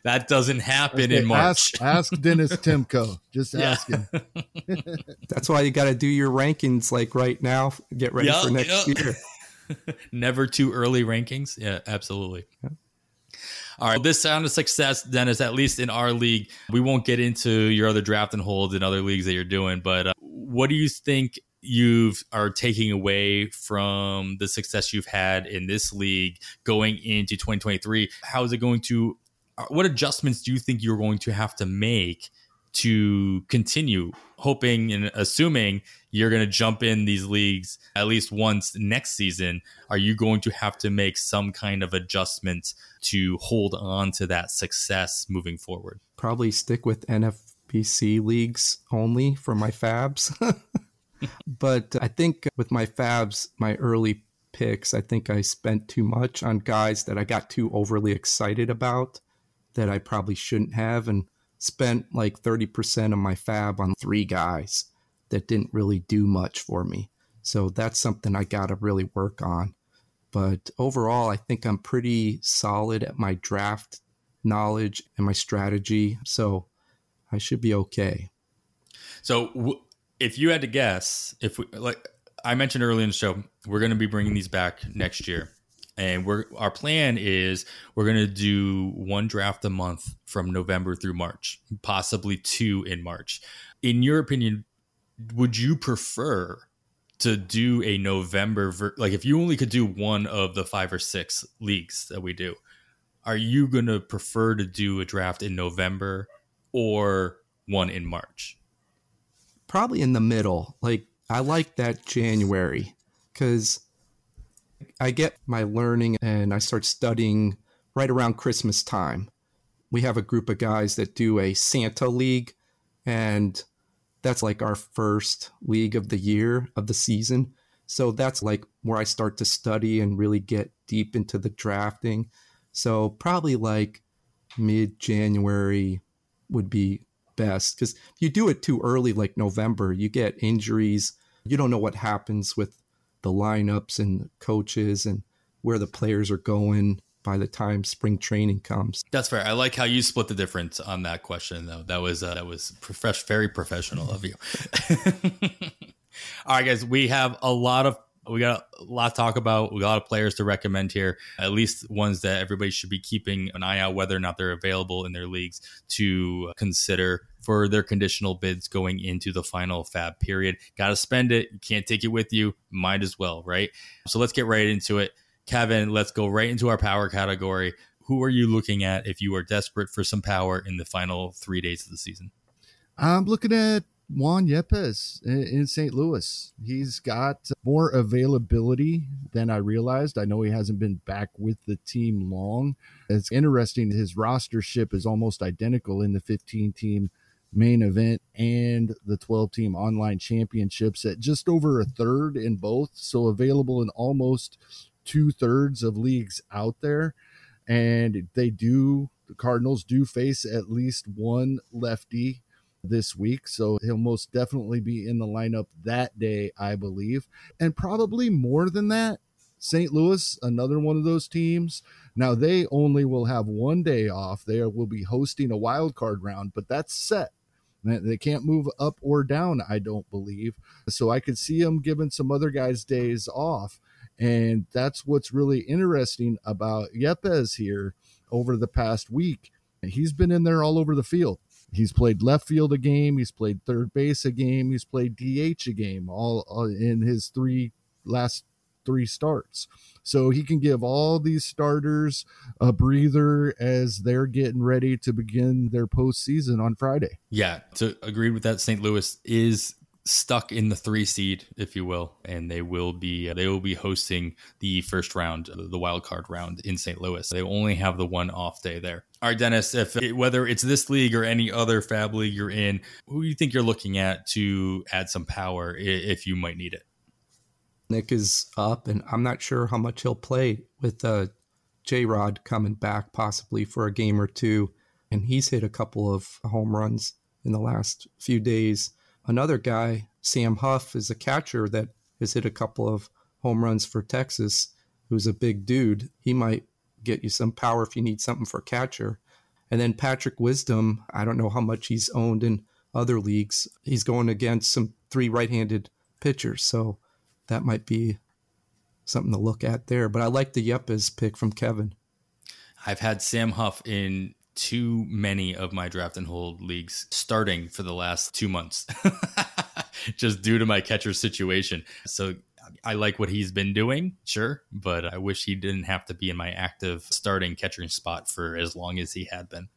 That doesn't happen okay, in March. Ask, ask Dennis Timko. Just ask him. That's why you got to do your rankings like right now. Get ready yep, for next yep. year. Never too early rankings. Yeah, absolutely. Yeah. All right, this sound of success, Dennis. At least in our league, we won't get into your other draft and holds in other leagues that you're doing. But uh, what do you think you are taking away from the success you've had in this league going into 2023? How is it going to Uh, what adjustments do you think you're going to have to make to continue hoping and assuming you're going to jump in these leagues at least once next season? Are you going to have to make some kind of adjustment to hold on to that success moving forward? Probably stick with nfbc leagues only for my FAABs. but I think with my FAABs, my early picks, I think I spent too much on guys that I got too overly excited about that I probably shouldn't have and spent like 30% of my FAAB on three guys that didn't really do much for me. So that's something I got to really work on. But overall, I think I'm pretty solid at my draft knowledge and my strategy. So I should be okay. So w- if you had to guess, if we like I mentioned earlier in the show, we're going to be bringing these back next year. And we're our plan is we're going to do one draft a month from November through March, possibly two in March. In your opinion, would you prefer to do a November ver- like if you only could do one of the five or six leagues that we do, are you going to prefer to do a draft in November or one in March? Probably in the middle. Like I like that January cuz I get my learning and I start studying right around Christmas time. We have a group of guys that do a Santa league and that's like our first league of the year of the season. So that's like where I start to study and really get deep into the drafting. So probably like mid January would be best because if you do it too early, like November, you get injuries. You don't know what happens with the lineups and coaches and where the players are going by the time spring training comes. That's fair. I like how you split the difference on that question, though. That was uh, that was prof- very professional of you. All right, guys, we have a lot of we got a lot to talk about. We got a lot of players to recommend here, at least ones that everybody should be keeping an eye out whether or not they're available in their leagues to consider for their conditional bids going into the final FAAB period. Got to spend it. You can't take it with you. Might as well, right? So let's get right into it. Kevin, let's go right into our power category. Who are you looking at if you are desperate for some power in the final three days of the season? I'm looking at Juan Yepez in St. Louis. He's got more availability than I realized. I know he hasn't been back with the team long. It's interesting. His rostership is almost identical in the 15 team main event and the 12 team online championships at just over a third in both. So available in almost two thirds of leagues out there. And they do, the Cardinals do face at least one lefty this week. So he'll most definitely be in the lineup that day, I believe. And probably more than that. St. Louis, another one of those teams. Now they only will have one day off. They will be hosting a wild card round, but that's set. They can't move up or down, I don't believe. So I could see him giving some other guys days off. And that's what's really interesting about Yepez here over the past week. He's been in there all over the field. He's played left field a game, he's played third base a game, he's played DH a game, all uh, in his three last three starts. So he can give all these starters a breather as they're getting ready to begin their postseason on Friday. Yeah, to agree with that. St. Louis is stuck in the three seed, if you will, and they will be uh, they will be hosting the first round, uh, the wild card round in St. Louis. They only have the one off day there. All right, Dennis, if whether it's this league or any other FAAB league you're in, who do you think you're looking at to add some power if you might need it? Nick is up, and I'm not sure how much he'll play with uh, J Rod coming back possibly for a game or two. And he's hit a couple of home runs in the last few days. Another guy, Sam Huff, is a catcher that has hit a couple of home runs for Texas, who's a big dude. He might get you some power if you need something for catcher. And then Patrick Wisdom, I don't know how much he's owned in other leagues. He's going against some three right handed pitchers. So that might be something to look at there. But I like the Yepez pick from Kevin. I've had Sam Huff in too many of my draft and hold leagues starting for the last two months, just due to my catcher situation. So I like what he's been doing, sure, but I wish he didn't have to be in my active starting catching spot for as long as he had been.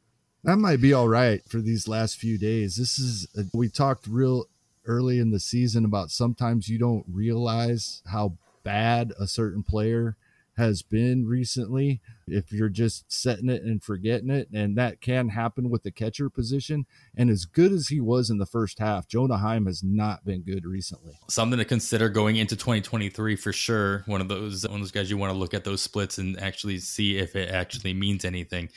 That might be all right for these last few days. This is, a, we talked real early in the season about sometimes you don't realize how bad a certain player has been recently. If you're just setting it and forgetting it, and that can happen with the catcher position. And as good as he was in the first half, Jonah Heim has not been good recently. Something to consider going into 2023 for sure. One of those one of those guys you want to look at those splits and actually see if it actually means anything.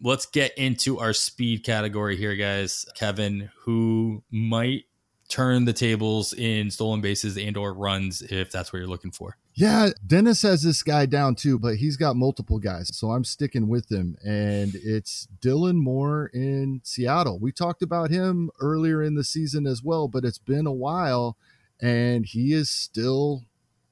Let's get into our speed category here, guys. Kevin, who might turn the tables in stolen bases and or runs if that's what you're looking for. Yeah, Dennis has this guy down too, but he's got multiple guys. So I'm sticking with him. And it's Dylan Moore in Seattle. We talked about him earlier in the season as well, but it's been a while and he is still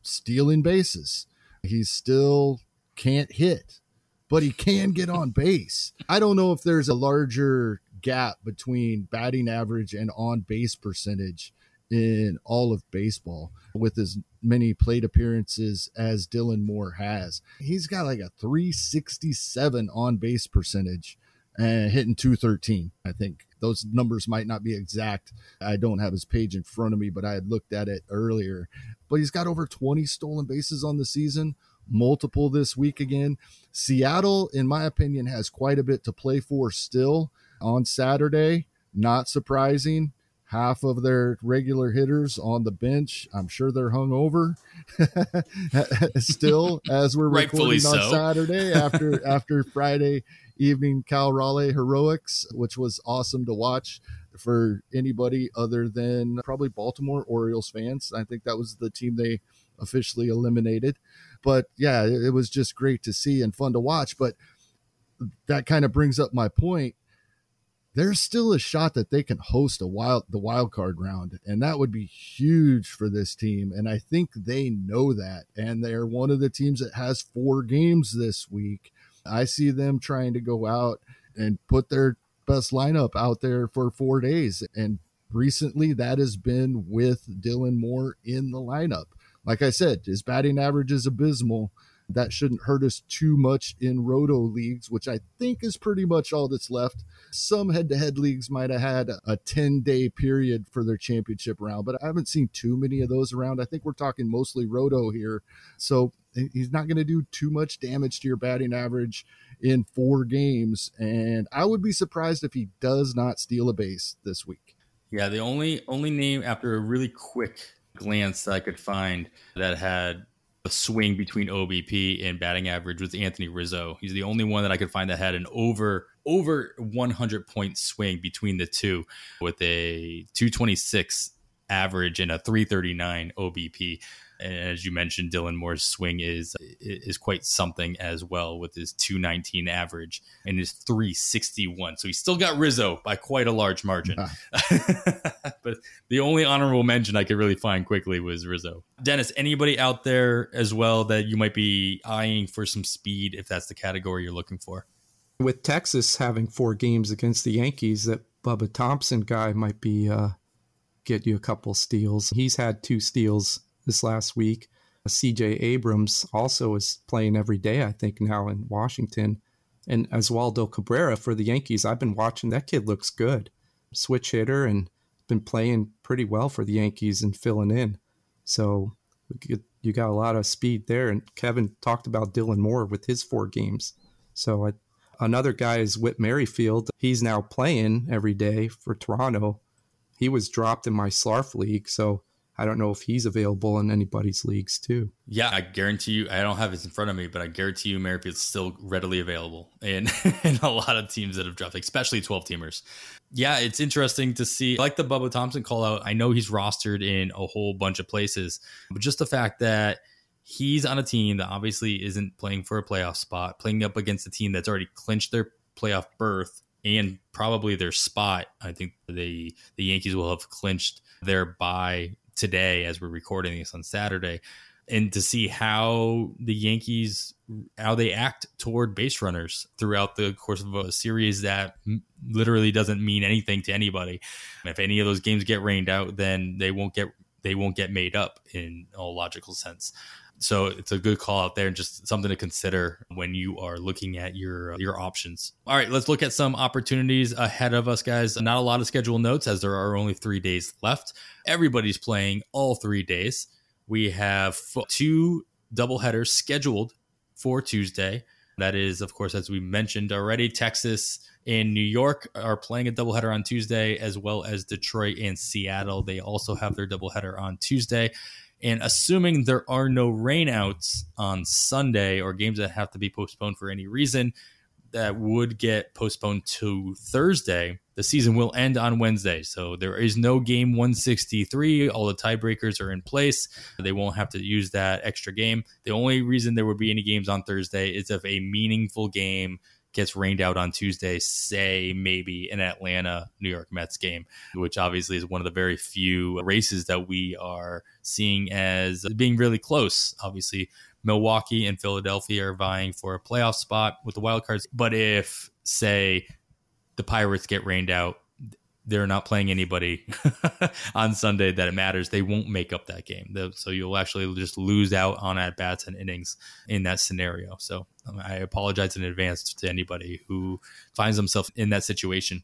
stealing bases. He still can't hit, but he can get on base. I don't know if there's a larger gap between batting average and on base percentage in all of baseball with as many plate appearances as Dylan Moore has. He's got like a 367 on base percentage and hitting 213. I think those numbers might not be exact. I don't have his page in front of me, but I had looked at it earlier. But he's got over 20 stolen bases on the season, multiple this week again. Seattle, in my opinion, has quite a bit to play for still on Saturday. Not surprising. Half of their regular hitters on the bench. I'm sure they're hung over still as we're recording on. Saturday after after Friday evening Cal Raleigh heroics, which was awesome to watch for anybody other than probably Baltimore Orioles fans. I think that was the team they officially eliminated. But yeah, it, was just great to see and fun to watch. But that kind of brings up my point there's still a shot that they can host a wild the wild card round and that would be huge for this team and i think they know that and they're one of the teams that has four games this week. I see them trying to go out and put their best lineup out there for four days and recently that has been with dylan moore in the lineup. Like i said his batting average is abysmal that shouldn't hurt us too much in roto leagues, which I think is pretty much all that's left. Some head to head leagues might have had a 10 day period for their championship round, but I haven't seen too many of those around. I think we're talking mostly roto here. So he's not going to do too much damage to your batting average in four games. And I would be surprised if he does not steal a base this week. Yeah, the only only name after a really quick glance that I could find that had a swing between OBP and batting average was Anthony Rizzo. He's the only one that I could find that had an over over 100 point swing between the two with a 226 average and a 339 OBP. And as you mentioned, Dylan Moore's swing is is quite something as well with his 219 average and his 361. So he still got Rizzo by quite a large margin. but the only honorable mention I could really find quickly was Rizzo. Dennis, anybody out there as well that you might be eyeing for some speed if that's the category you're looking for? With Texas having four games against the Yankees, that Bubba Thompson guy might be uh, get you a couple steals. He's had two steals this last week. CJ Abrams also is playing every day, I think, now in Washington. And Oswaldo Cabrera for the Yankees, I've been watching. That kid looks good. Switch hitter and been playing pretty well for the Yankees and filling in. So you got a lot of speed there. And Kevin talked about Dylan Moore with his four games. So I, another guy is Whit Merrifield. He's now playing every day for Toronto. He was dropped in my Slarf league. So I don't know if he's available in anybody's leagues too. Yeah, I guarantee you. I don't have this in front of me, but I guarantee you, Merrifield's still readily available in in a lot of teams that have dropped, especially twelve teamers. Yeah, it's interesting to see. like the Bubba Thompson call out. I know he's rostered in a whole bunch of places, but just the fact that he's on a team that obviously isn't playing for a playoff spot, playing up against a team that's already clinched their playoff berth and probably their spot. I think the the Yankees will have clinched their bye today as we're recording this on Saturday, and to see how the Yankees how they act toward base runners throughout the course of a series that literally doesn't mean anything to anybody. If any of those games get rained out, then they won't get they won't get made up in all logical sense. So it's a good call out there and just something to consider when you are looking at your uh, your options. All right, let's look at some opportunities ahead of us, guys. Not a lot of schedule notes as there are only three days left. Everybody's playing all three days. We have two doubleheaders scheduled for Tuesday. That is, of course, as we mentioned already, Texas and New York are playing a doubleheader on Tuesday, as well as Detroit and Seattle. They also have their doubleheader on Tuesday. And assuming there are no rainouts on Sunday or games that have to be postponed for any reason, that would get postponed to Thursday. The season will end on Wednesday. So there is no game 163. All the tiebreakers are in place. They won't have to use that extra game. The only reason there would be any games on Thursday is if a meaningful game gets rained out on Tuesday, say maybe an Atlanta New York Mets game, which obviously is one of the very few races that we are seeing as being really close. Obviously, Milwaukee and Philadelphia are vying for a playoff spot with the wild cards. But if, say, the Pirates get rained out, they're not playing anybody on Sunday that it matters. They won't make up that game. So you'll actually just lose out on at bats and innings in that scenario. So um, I apologize in advance to anybody who finds themselves in that situation.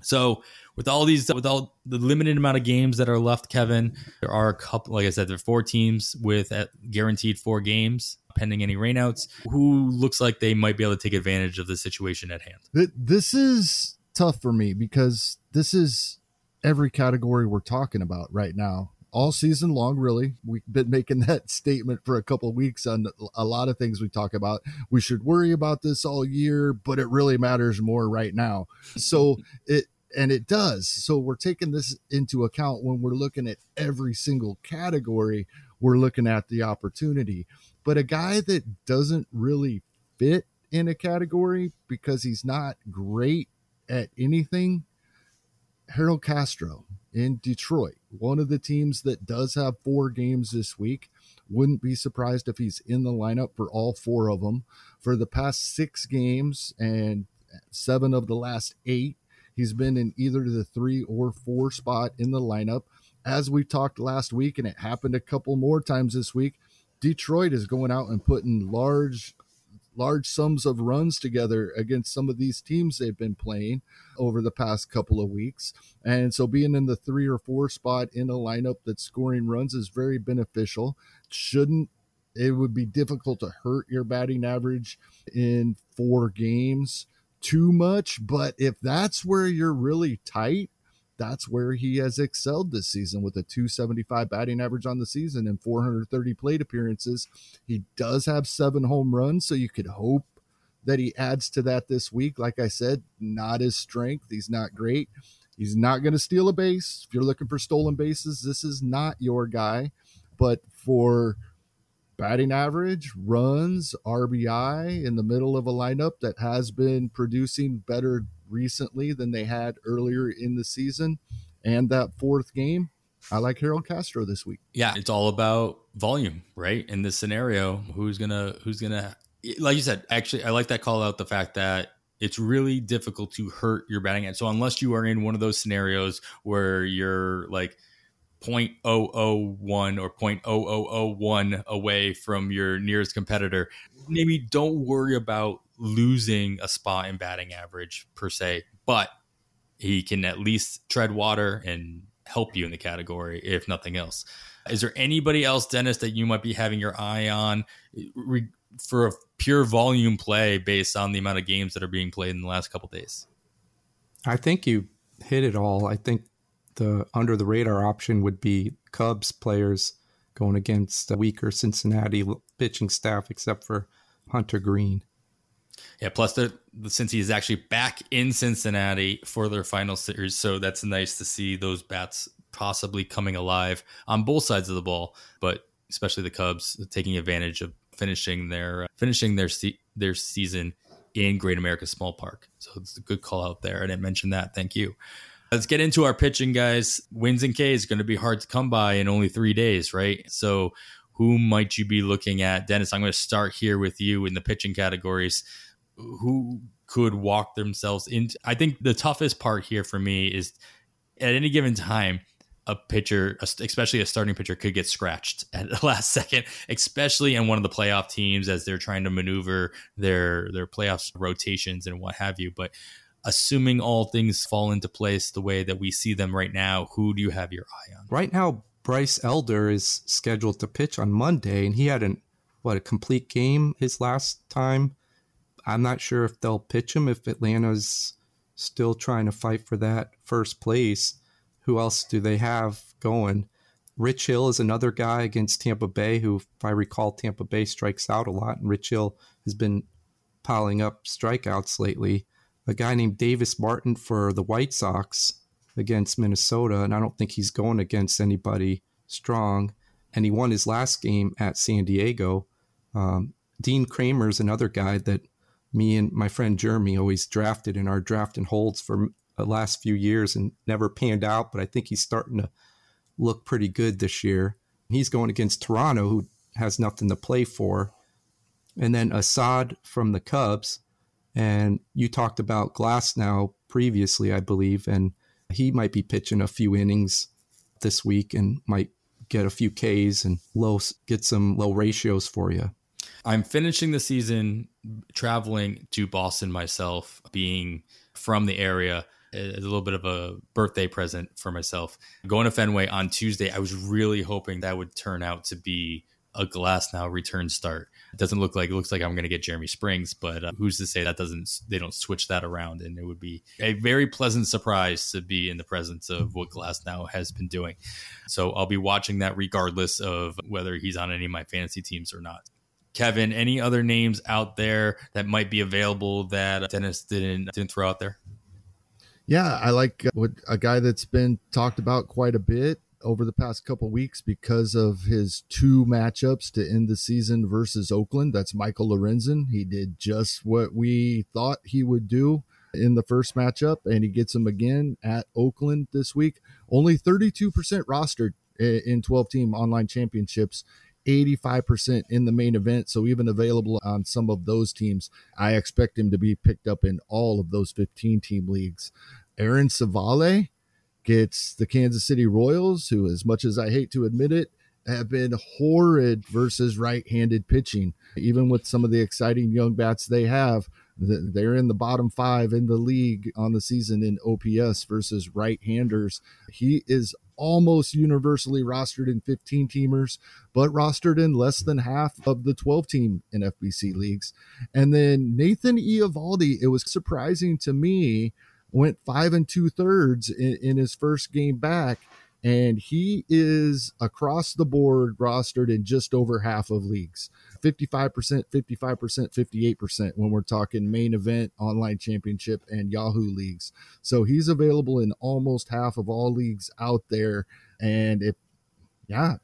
So with all these, with all the limited amount of games that are left, Kevin, there are a couple. Like I said, there are four teams with guaranteed four games, pending any rainouts. Who looks like they might be able to take advantage of the situation at hand? This is tough for me because this is every category we're talking about right now all season long really we've been making that statement for a couple weeks on a lot of things we talk about we should worry about this all year but it really matters more right now so it and it does so we're taking this into account when we're looking at every single category we're looking at the opportunity but a guy that doesn't really fit in a category because he's not great at anything harold castro in Detroit, one of the teams that does have four games this week. Wouldn't be surprised if he's in the lineup for all four of them. For the past six games and seven of the last eight, he's been in either the three or four spot in the lineup. As we talked last week, and it happened a couple more times this week, Detroit is going out and putting large large sums of runs together against some of these teams they've been playing over the past couple of weeks. And so being in the three or four spot in a lineup that's scoring runs is very beneficial. Shouldn't it would be difficult to hurt your batting average in four games too much. But if that's where you're really tight, that's where he has excelled this season with a 275 batting average on the season and 430 plate appearances. He does have seven home runs, so you could hope that he adds to that this week. Like I said, not his strength. He's not great. He's not going to steal a base. If you're looking for stolen bases, this is not your guy. But for batting average, runs, RBI in the middle of a lineup that has been producing better recently than they had earlier in the season. And that fourth game, I like Harold Castro this week. Yeah, it's all about volume, right? In this scenario, who's gonna who's gonna like you said, actually I like that call out the fact that it's really difficult to hurt your batting end. So unless you are in one of those scenarios where you're like 0.001 or 0.0001 away from your nearest competitor, maybe don't worry about losing a spot in batting average per se, but he can at least tread water and help you in the category, if nothing else. Is there anybody else, Dennis, that you might be having your eye on for a pure volume play based on the amount of games that are being played in the last couple days? I think you hit it all. I think the under the radar option would be Cubs players going against a weaker Cincinnati pitching staff, except for Hunter Greene. Yeah, plus the, since he's actually back in Cincinnati for their final series, so that's nice to see those bats possibly coming alive on both sides of the ball, but especially the Cubs taking advantage of finishing their uh, finishing their se- their season in Great American Small Park. So it's a good call out there. I didn't mention that. Thank you. Let's get into our pitching, guys. Wins and K is going to be hard to come by in only three days, right? So who might you be looking at? Dennis, I'm going to start here with you in the pitching categories who could walk themselves into. I think the toughest part here for me is at any given time, a pitcher, especially a starting pitcher, could get scratched at the last second, especially in one of the playoff teams as they're trying to maneuver their their playoffs rotations and what have you. But assuming all things fall into place the way that we see them right now, who do you have your eye on? Right now, Bryce Elder is scheduled to pitch on Monday, and he had an what a complete game his last time. I'm not sure if they'll pitch him if Atlanta's still trying to fight for that first place. Who else do they have going? Rich Hill is another guy against Tampa Bay who, if I recall, Tampa Bay strikes out a lot, and Rich Hill has been piling up strikeouts lately. A guy named Davis Martin for the White Sox against Minnesota, and I don't think he's going against anybody strong. And he won his last game at San Diego. Um, Dean Kremer is another guy that me and my friend Jeremy always drafted in our draft and holds for the last few years and never panned out, but I think he's starting to look pretty good this year. He's going against Toronto, who has nothing to play for. And then Assad from the Cubs. And you talked about Glasnow previously, I believe, and he might be pitching a few innings this week and might get a few Ks and low get some low ratios for you. I'm finishing the season traveling to Boston myself, being from the area. A little bit of a birthday present for myself. Going to Fenway on Tuesday, I was really hoping that would turn out to be a Glasnow return start. It doesn't look like it looks like I'm going to get Jeremy Springs, but uh, who's to say that doesn't they don't switch that around and it would be a very pleasant surprise to be in the presence of what Glass now has been doing. So I'll be watching that regardless of whether he's on any of my fantasy teams or not. Kevin, any other names out there that might be available that Dennis didn't didn't throw out there? Yeah, I like uh, what a guy that's been talked about quite a bit over the past couple weeks because of his two matchups to end the season versus Oakland. That's Michael Lorenzen. He did just what we thought he would do in the first matchup, and he gets him again at Oakland this week. Only 32% rostered in 12 team online championships. 85% in the main event, so even available on some of those teams. I expect him to be picked up in all of those 15 team leagues. Aaron Civale, gets the Kansas City Royals, who, as much as I hate to admit it, have been horrid versus right handed pitching. Even with some of the exciting young bats they have, they're in the bottom five in the league on the season in OPS versus right handers. He is almost universally rostered in 15 teamers, but rostered in less than half of the 12 team NFBC leagues. And then Nathan Eovaldi, it was surprising to me went five and two thirds in, in his first game back and he is across the board rostered in just over half of leagues. 55% 55% 58% when we're talking main event online championship and yahoo leagues. So he's available in almost half of all leagues out there. And if yeah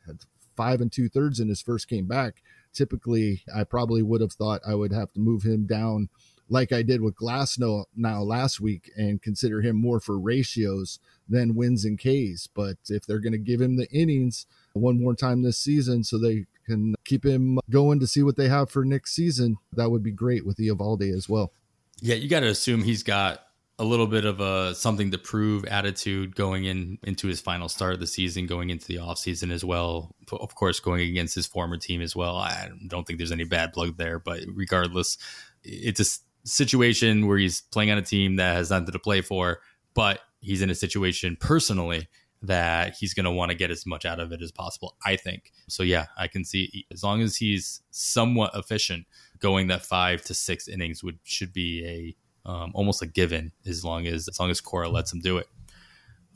five and two thirds in his first game back typically i probably would have thought i would have to move him down like I did with Glasnow now last week and consider him more for ratios than wins and Ks. But if they're going to give him the innings one more time this season so they can keep him going to see what they have for next season, that would be great with Eovaldi as well. Yeah, you got to assume he's got a little bit of a something to prove attitude going in into his final start of the season, going into the offseason as well. Of course, going against his former team as well. I don't think there's any bad blood there, but regardless, it's a situation where he's playing on a team that has nothing to play for, but he's in a situation personally that he's going to want to get as much out of it as possible, I think. So, yeah, I can see as long as he's somewhat efficient, going that five to six innings would should be a um, almost a given as long as as long as Cora lets him do it.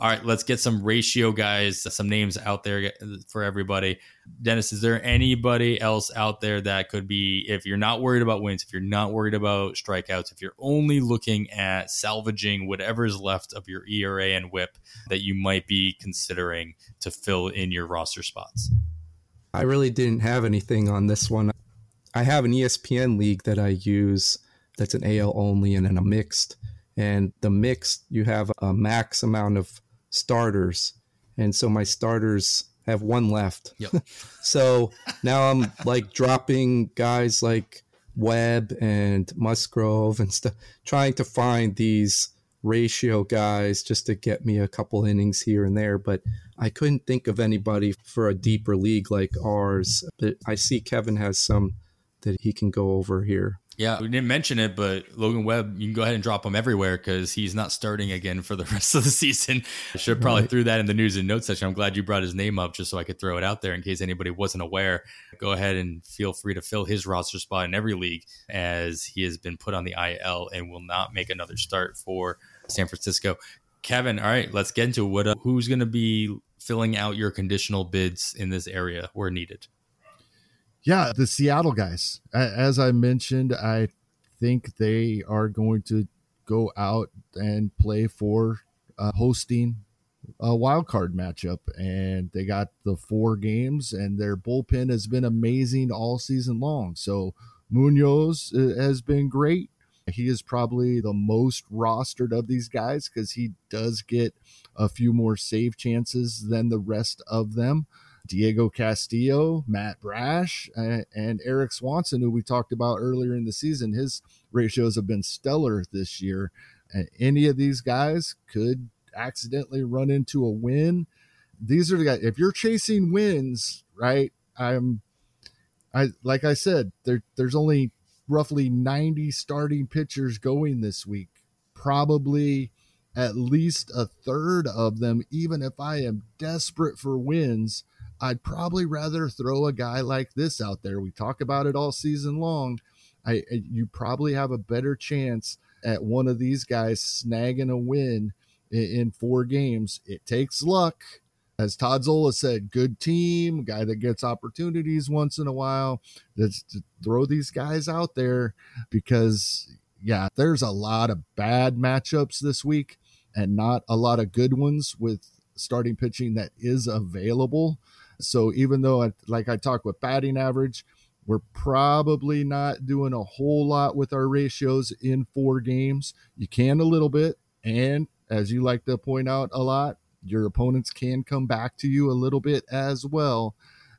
All right, let's get some ratio guys, some names out there for everybody. Dennis, is there anybody else out there that could be, if you're not worried about wins, if you're not worried about strikeouts, if you're only looking at salvaging whatever is left of your ERA and WHIP that you might be considering to fill in your roster spots? I really didn't have anything on this one. I have an ESPN league that I use that's an AL only and then a mixed. And the mixed, you have a max amount of starters, and so my starters have one left. Yep. so now I'm like dropping guys like Webb and Musgrove and stuff, trying to find these ratio guys just to get me a couple innings here and there. But I couldn't think of anybody for a deeper league like ours. But I see Kevin has some that he can go over here. Yeah, we didn't mention it, but Logan Webb, you can go ahead and drop him everywhere because he's not starting again for the rest of the season. I should probably right. threw that in the news and notes section. I'm glad you brought his name up just so I could throw it out there in case anybody wasn't aware. Go ahead and feel free to fill his roster spot in every league as he has been put on the IL and will not make another start for San Francisco. Kevin, all right, let's get into what. Uh, who's going to be filling out your conditional bids in this area where needed? Yeah, the Seattle guys. As I mentioned, I think they are going to go out and play for uh, hosting a wild card matchup and they got the four games and their bullpen has been amazing all season long. So munoz uh, has been great. He is probably the most rostered of these guys because he does get a few more save chances than the rest of them Diego Castillo, Matt Brash, and Eric Swanson, who we talked about earlier in the season. His ratios have been stellar this year. And any of these guys could accidentally run into a win. These are the guys. If you're chasing wins, right? I'm, I like I said, there there's only roughly 90 starting pitchers going this week. Probably at least a third of them, even if I am desperate for wins, I'd probably rather throw a guy like this out there. We talk about it all season long. I you probably have a better chance at one of these guys snagging a win in, in four games. It takes luck. As Todd Zola said, good team, guy that gets opportunities once in a while. Let's throw these guys out there because, yeah, there's a lot of bad matchups this week and not a lot of good ones with starting pitching that is available. So even though, I, like I talked with batting average, we're probably not doing a whole lot with our ratios in four games. You can a little bit. And as you like to point out a lot, your opponents can come back to you a little bit as well.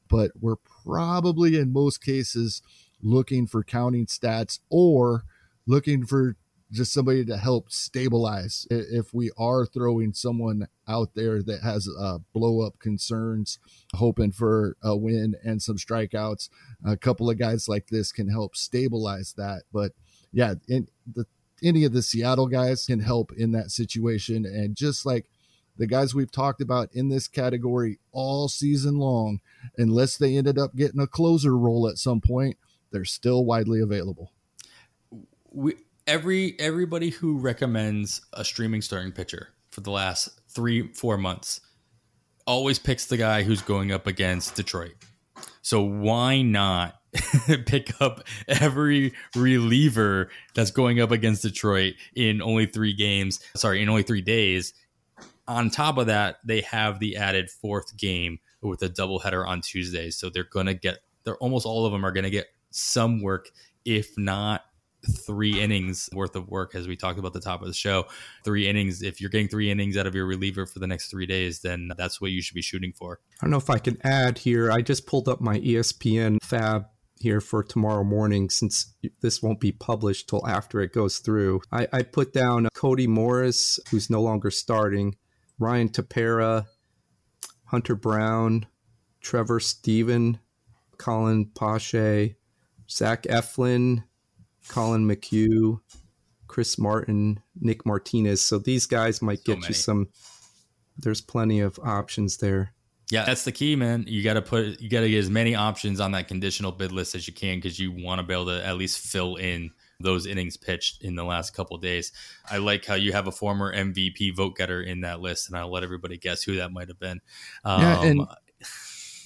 But we're probably in most cases looking for counting stats or looking for just somebody to help stabilize if we are throwing someone out there that has uh, blow up concerns, hoping for a win and some strikeouts. A couple of guys like this can help stabilize that. But yeah, the, any of the Seattle guys can help in that situation. And just like the guys we've talked about in this category all season long, unless they ended up getting a closer role at some point, they're still widely available. We every everybody who recommends a streaming starting pitcher for the last three four months always picks the guy who's going up against Detroit. So why not pick up every reliever that's going up against Detroit in only three games? Sorry, in only three days. On top of that, they have the added fourth game with a doubleheader on Tuesday. So they're gonna get they're almost all of them are gonna get some work, if not three innings worth of work as we talked about the top of the show. Three innings if you're getting three innings out of your reliever for the next three days then that's what you should be shooting for. I don't know if i can add here i just pulled up my espn FAAB here for tomorrow morning since this won't be published till after it goes through. I, I put down cody morris who's no longer starting ryan tepera hunter brown trevor stephan Colin Poche zach eflin Collin McHugh, Chris Martin, Nick Martinez. So these guys might get so you some. There's plenty of options there. Yeah, that's the key, man. You got to put, you got to get as many options on that conditional bid list as you can because you want to be able to at least fill in those innings pitched in the last couple days. I like how you have a former MVP vote getter in that list, and I'll let everybody guess who that might have been. Um, yeah, and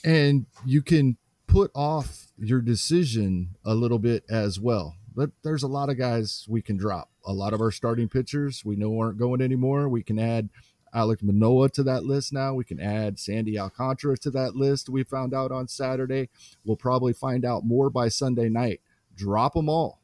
and you can put off your decision a little bit as well but there's a lot of guys we can drop. A lot of our starting pitchers we know aren't going anymore. We can add Alek Manoah to that list now. We can add Sandy Alcantara to that list. We found out on Saturday. We'll probably find out more by Sunday night. Drop them all.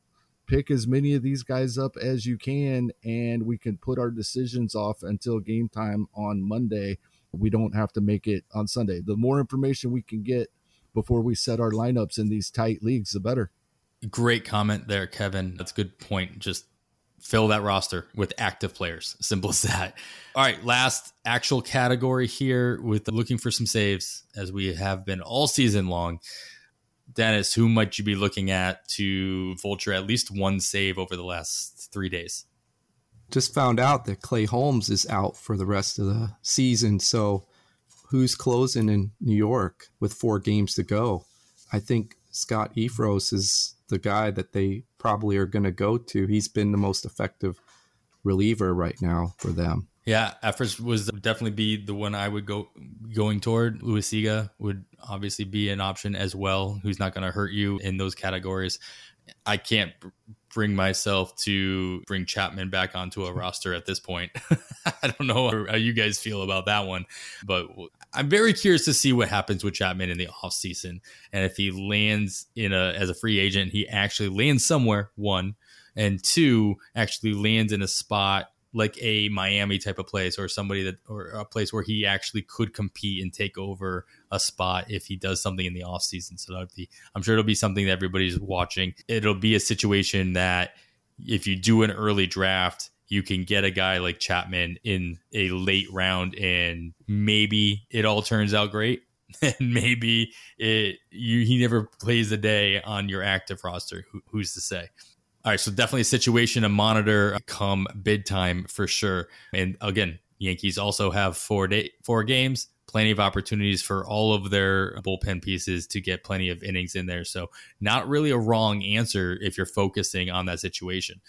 Pick as many of these guys up as you can, and we can put our decisions off until game time on Monday. We don't have to make it on Sunday. The more information we can get before we set our lineups in these tight leagues, the better. Great comment there, Kevin. That's a good point. Just fill that roster with active players. Simple as that. All right, last actual category here with looking for some saves, as we have been all season long. Dennis, who might you be looking at to vulture at least one save over the last three days? Just found out that Clay Holmes is out for the rest of the season. So who's closing in New York with four games to go? I think Scott Effross is the guy that they probably are going to go to. He's been the most effective reliever right now for them. Yeah, Effross was definitely be the one I would go going toward. Loaisiga would obviously be an option as well, who's not going to hurt you in those categories. I can't bring myself to bring Chapman back onto a roster at this point. I don't know how you guys feel about that one, but I'm very curious to see what happens with Chapman in the offseason. And if he lands in a as a free agent, he actually lands somewhere, one, and two, actually lands in a spot like a Miami type of place or somebody that or a place where he actually could compete and take over a spot if he does something in the offseason. So be I'm sure it'll be something that everybody's watching. It'll be a situation that if you do an early draft, you can get a guy like Chapman in a late round and maybe it all turns out great. and maybe it you he never plays a day on your active roster. Who, who's to say? All right, so definitely a situation to monitor come bid time for sure. And again, Yankees also have four day four games, plenty of opportunities for all of their bullpen pieces to get plenty of innings in there. So not really a wrong answer if you're focusing on that situation.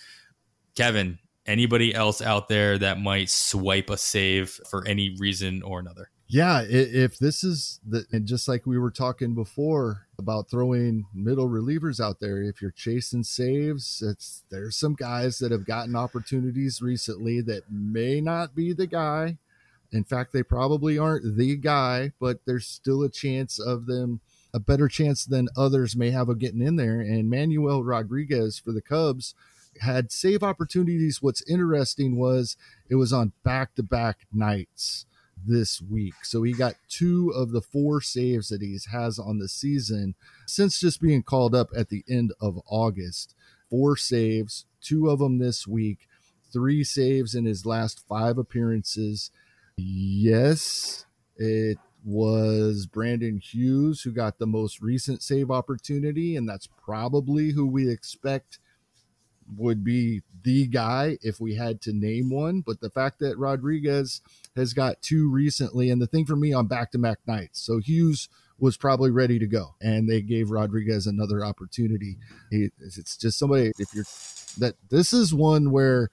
Kevin, anybody else out there that might swipe a save for any reason or another? Yeah, if this is the and just like we were talking before about throwing middle relievers out there, if you're chasing saves, it's there's some guys that have gotten opportunities recently that may not be the guy. In fact, they probably aren't the guy, but there's still a chance of them a better chance than others may have of getting in there. And Manuel Rodriguez for the Cubs had save opportunities. What's interesting was it was on back to back nights this week. So he got two of the four saves that he has on the season since just being called up at the end of August. Four saves, two of them this week, three saves in his last five appearances. Yes, it was Brandon Hughes who got the most recent save opportunity, and that's probably who we expect would be the guy if we had to name one. But the fact that Rodriguez has got two recently, and the thing for me on back to back nights. So Hughes was probably ready to go, and they gave Rodriguez another opportunity. It's just somebody, if you're that this is one where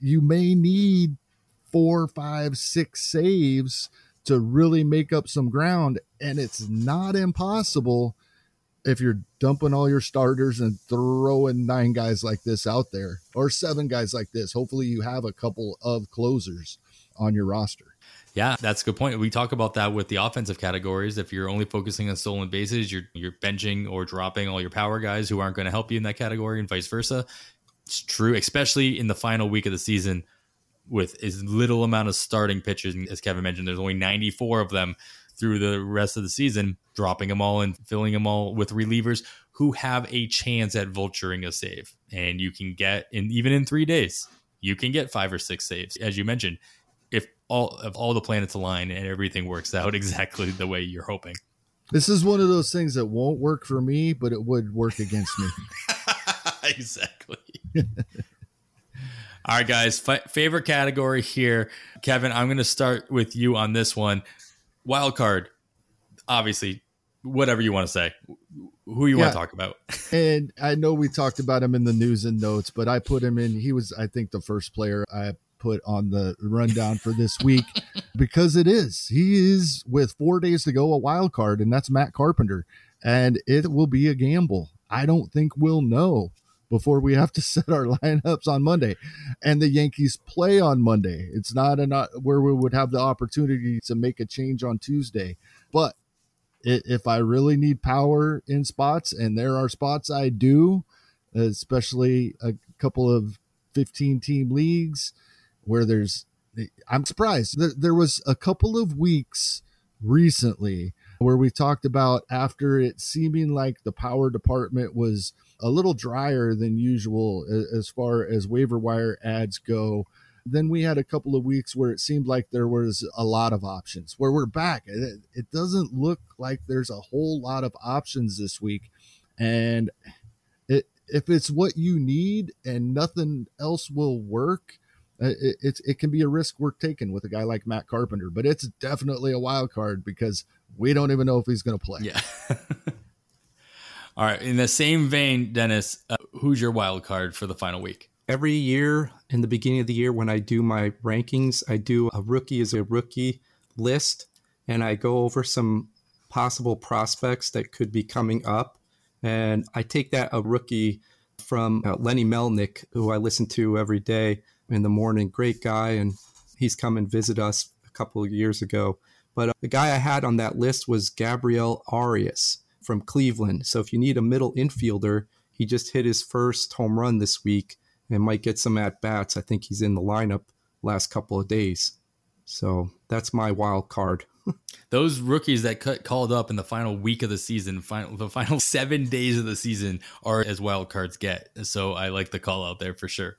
you may need four, five, six saves to really make up some ground, and it's not impossible if you're dumping all your starters and throwing nine guys like this out there or seven guys like this, hopefully you have a couple of closers on your roster. Yeah, that's a good point. We talk about that with the offensive categories. If you're only focusing on stolen bases, you're you're benching or dropping all your power guys who aren't going to help you in that category, and vice versa. It's true, especially in the final week of the season with as little amount of starting pitchers as Kevin mentioned. There's only 94 of them through the rest of the season, dropping them all and filling them all with relievers who have a chance at vulturing a save. And you can get in even in three days, you can get five or six saves. As you mentioned, if all of all the planets align and everything works out exactly the way you're hoping. This is one of those things that won't work for me, but it would work against me. exactly. All right, guys. F- favorite category here, Kevin. I'm going to start with you on this one wild card, obviously, whatever you want to say, who you yeah. want to talk about. and I know we talked about him in the news and notes, but I put him in. He was, I think, the first player I put on the rundown for this week because it is. He is with four days to go a wild card, and that's Matt Carpenter, and it will be a gamble. I don't think we'll know before we have to set our lineups on Monday. And the Yankees play on Monday. It's not a not uh, where we would have the opportunity to make a change on Tuesday. But if I really need power in spots, and there are spots I do, especially a couple of 15 team leagues where there's, I'm surprised. There was a couple of weeks recently where we talked about after it seeming like the power department was a little drier than usual as far as waiver wire ads go. Then we had a couple of weeks where it seemed like there was a lot of options. Where we're back, it, it doesn't look like there's a whole lot of options this week. And it, if it's what you need and nothing else will work, uh, it, it's it can be a risk worth taking with a guy like Matt Carpenter, but it's definitely a wild card because we don't even know if he's going to play. Yeah. All right. In the same vein, Dennis, uh, who's your wild card for the final week? Every year in the beginning of the year, when I do my rankings, I do a rookie as a rookie list and I go over some possible prospects that could be coming up. And I take that a rookie from uh, Lenny Melnick, who I listen to every day in the morning. Great guy. And he's come and visit us a couple of years ago. But uh, the guy I had on that list was Gabriel Arias from Cleveland. So if you need a middle infielder, he just hit his first home run this week and might get some at bats. I think he's in the lineup last couple of days. So that's my wild card. Those rookies that cut, called up in the final week of the season, final, the final seven days of the season, are as wild cards get. So I like the call out there for sure.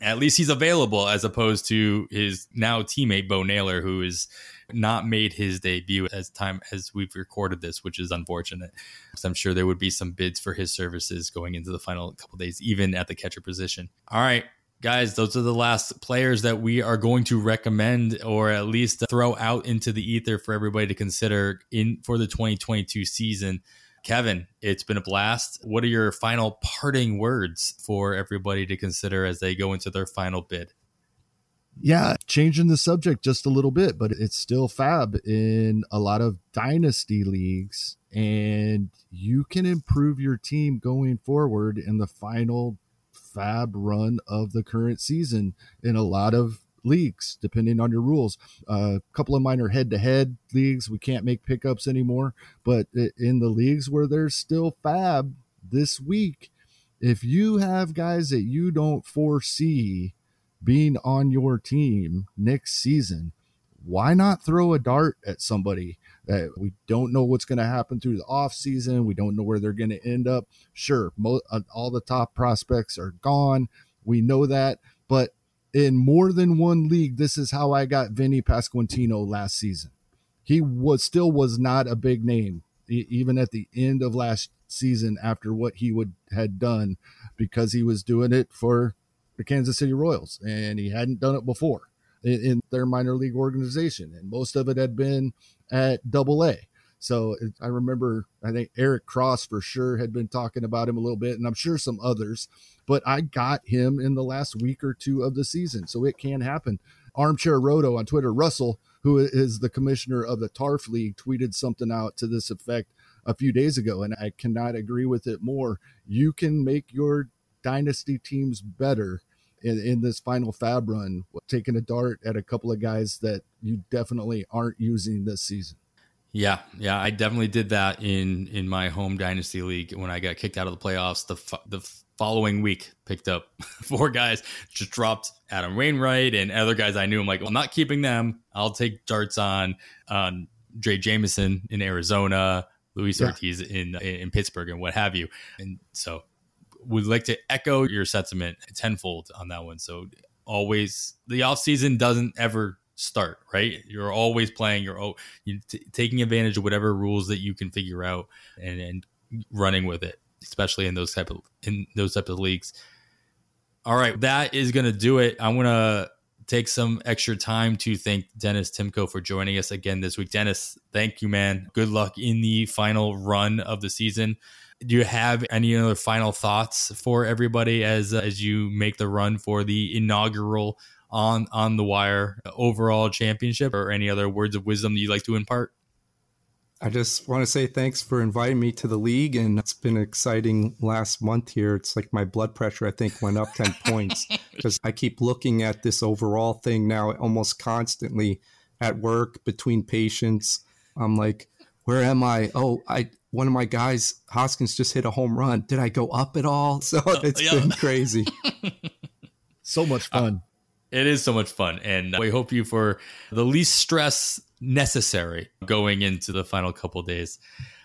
At least he's available as opposed to his now teammate Bo Naylor, who is not made his debut as time as we've recorded this, which is unfortunate. So I'm sure there would be some bids for his services going into the final couple days, even at the catcher position. All right, guys, those are the last players that we are going to recommend or at least throw out into the ether for everybody to consider in for the 2022 season. Kevin, it's been a blast. What are your final parting words for everybody to consider as they go into their final bid? Yeah, changing the subject just a little bit, but it's still FAAB in a lot of dynasty leagues. And you can improve your team going forward in the final FAAB run of the current season in a lot of leagues, depending on your rules. A uh, couple of mine are head to head leagues. We can't make pickups anymore. But in the leagues where there's still FAAB this week, if you have guys that you don't foresee being on your team next season, why not throw a dart at somebody that we don't know what's going to happen through the off season? We don't know where they're going to end up. Sure, mo- uh, all the top prospects are gone. We know that, but in more than one league, this is how I got Vinny Pasquantino last season. He was still was not a big name even at the end of last season after what he would had done because he was doing it for the Kansas City Royals, and he hadn't done it before in, in their minor league organization, and most of it had been at Double A. So it, I remember, I think Eric Cross for sure had been talking about him a little bit, and I'm sure some others. But I got him in the last week or two of the season, so it can happen. Armchair Roto on Twitter, Russell, who is the commissioner of the TARF League, tweeted something out to this effect a few days ago, and I cannot agree with it more. You can make your dynasty teams better in, in this final FAAB run, taking a dart at a couple of guys that you definitely aren't using this season. Yeah, yeah, I definitely did that in in my home dynasty league when I got kicked out of the playoffs. The the following week, picked up four guys, just dropped Adam Wainwright and other guys I knew. I'm like, well, I'm not keeping them. I'll take darts on on Drey Jameson in Arizona, Luis yeah. Ortiz in in Pittsburgh, and what have you. And so would like to echo your sentiment tenfold on that one. So always the off season doesn't ever start, right? You're always playing. You're you t- taking advantage of whatever rules that you can figure out and, and running with it, especially in those type of in those type of leagues. All right, that is going to do it. I'm to take some extra time to thank Dennis Timko for joining us again this week. Dennis, thank you, man. Good luck in the final run of the season do you have any other final thoughts for everybody as uh, as you make the run for the inaugural on on the wire overall championship or any other words of wisdom that you'd like to impart I just want to say thanks for inviting me to the league, and it's been an exciting last month here. It's like my blood pressure, I think, went up 10 points because I keep looking at this overall thing now almost constantly at work between patients. I'm like, where am I? Oh, I one of my guys, Hoskins, just hit a home run. Did I go up at all? So it's yeah. been crazy. so much uh, fun. Uh, it is so much fun. And we hope you for the least stress necessary going into the final couple days.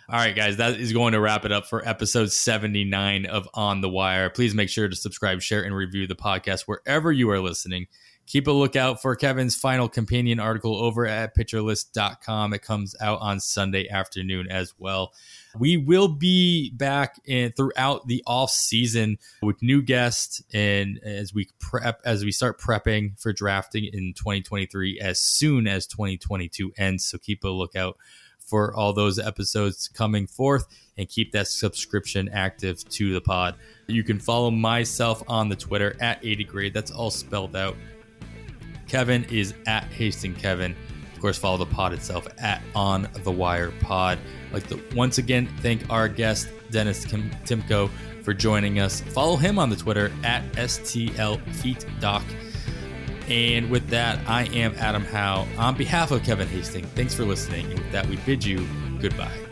All right, guys, that is going to wrap it up for episode 79 of On the Wire. Please make sure to subscribe, share, and review the podcast wherever you are listening. Keep a lookout for Kevin's final companion article over at pitcherlist.com. It comes out on Sunday afternoon as well. We will be back in throughout the off season with new guests and as we prep as we start prepping for drafting in 2023 as soon as 2022 ends. So keep a lookout for all those episodes coming forth and keep that subscription active to the pod. You can follow myself on the Twitter at 80 grade. That's all spelled out. Kevin is at Hasting Kevin. Of course, follow the pod itself at On the Wire Pod. Like to once again thank our guest Dennis Kim- Timko for joining us. Follow him on the Twitter at STL Feet Doc. And with that, I am Adam Howe. On behalf of Kevin Hastings, thanks for listening. And with that, we bid you goodbye.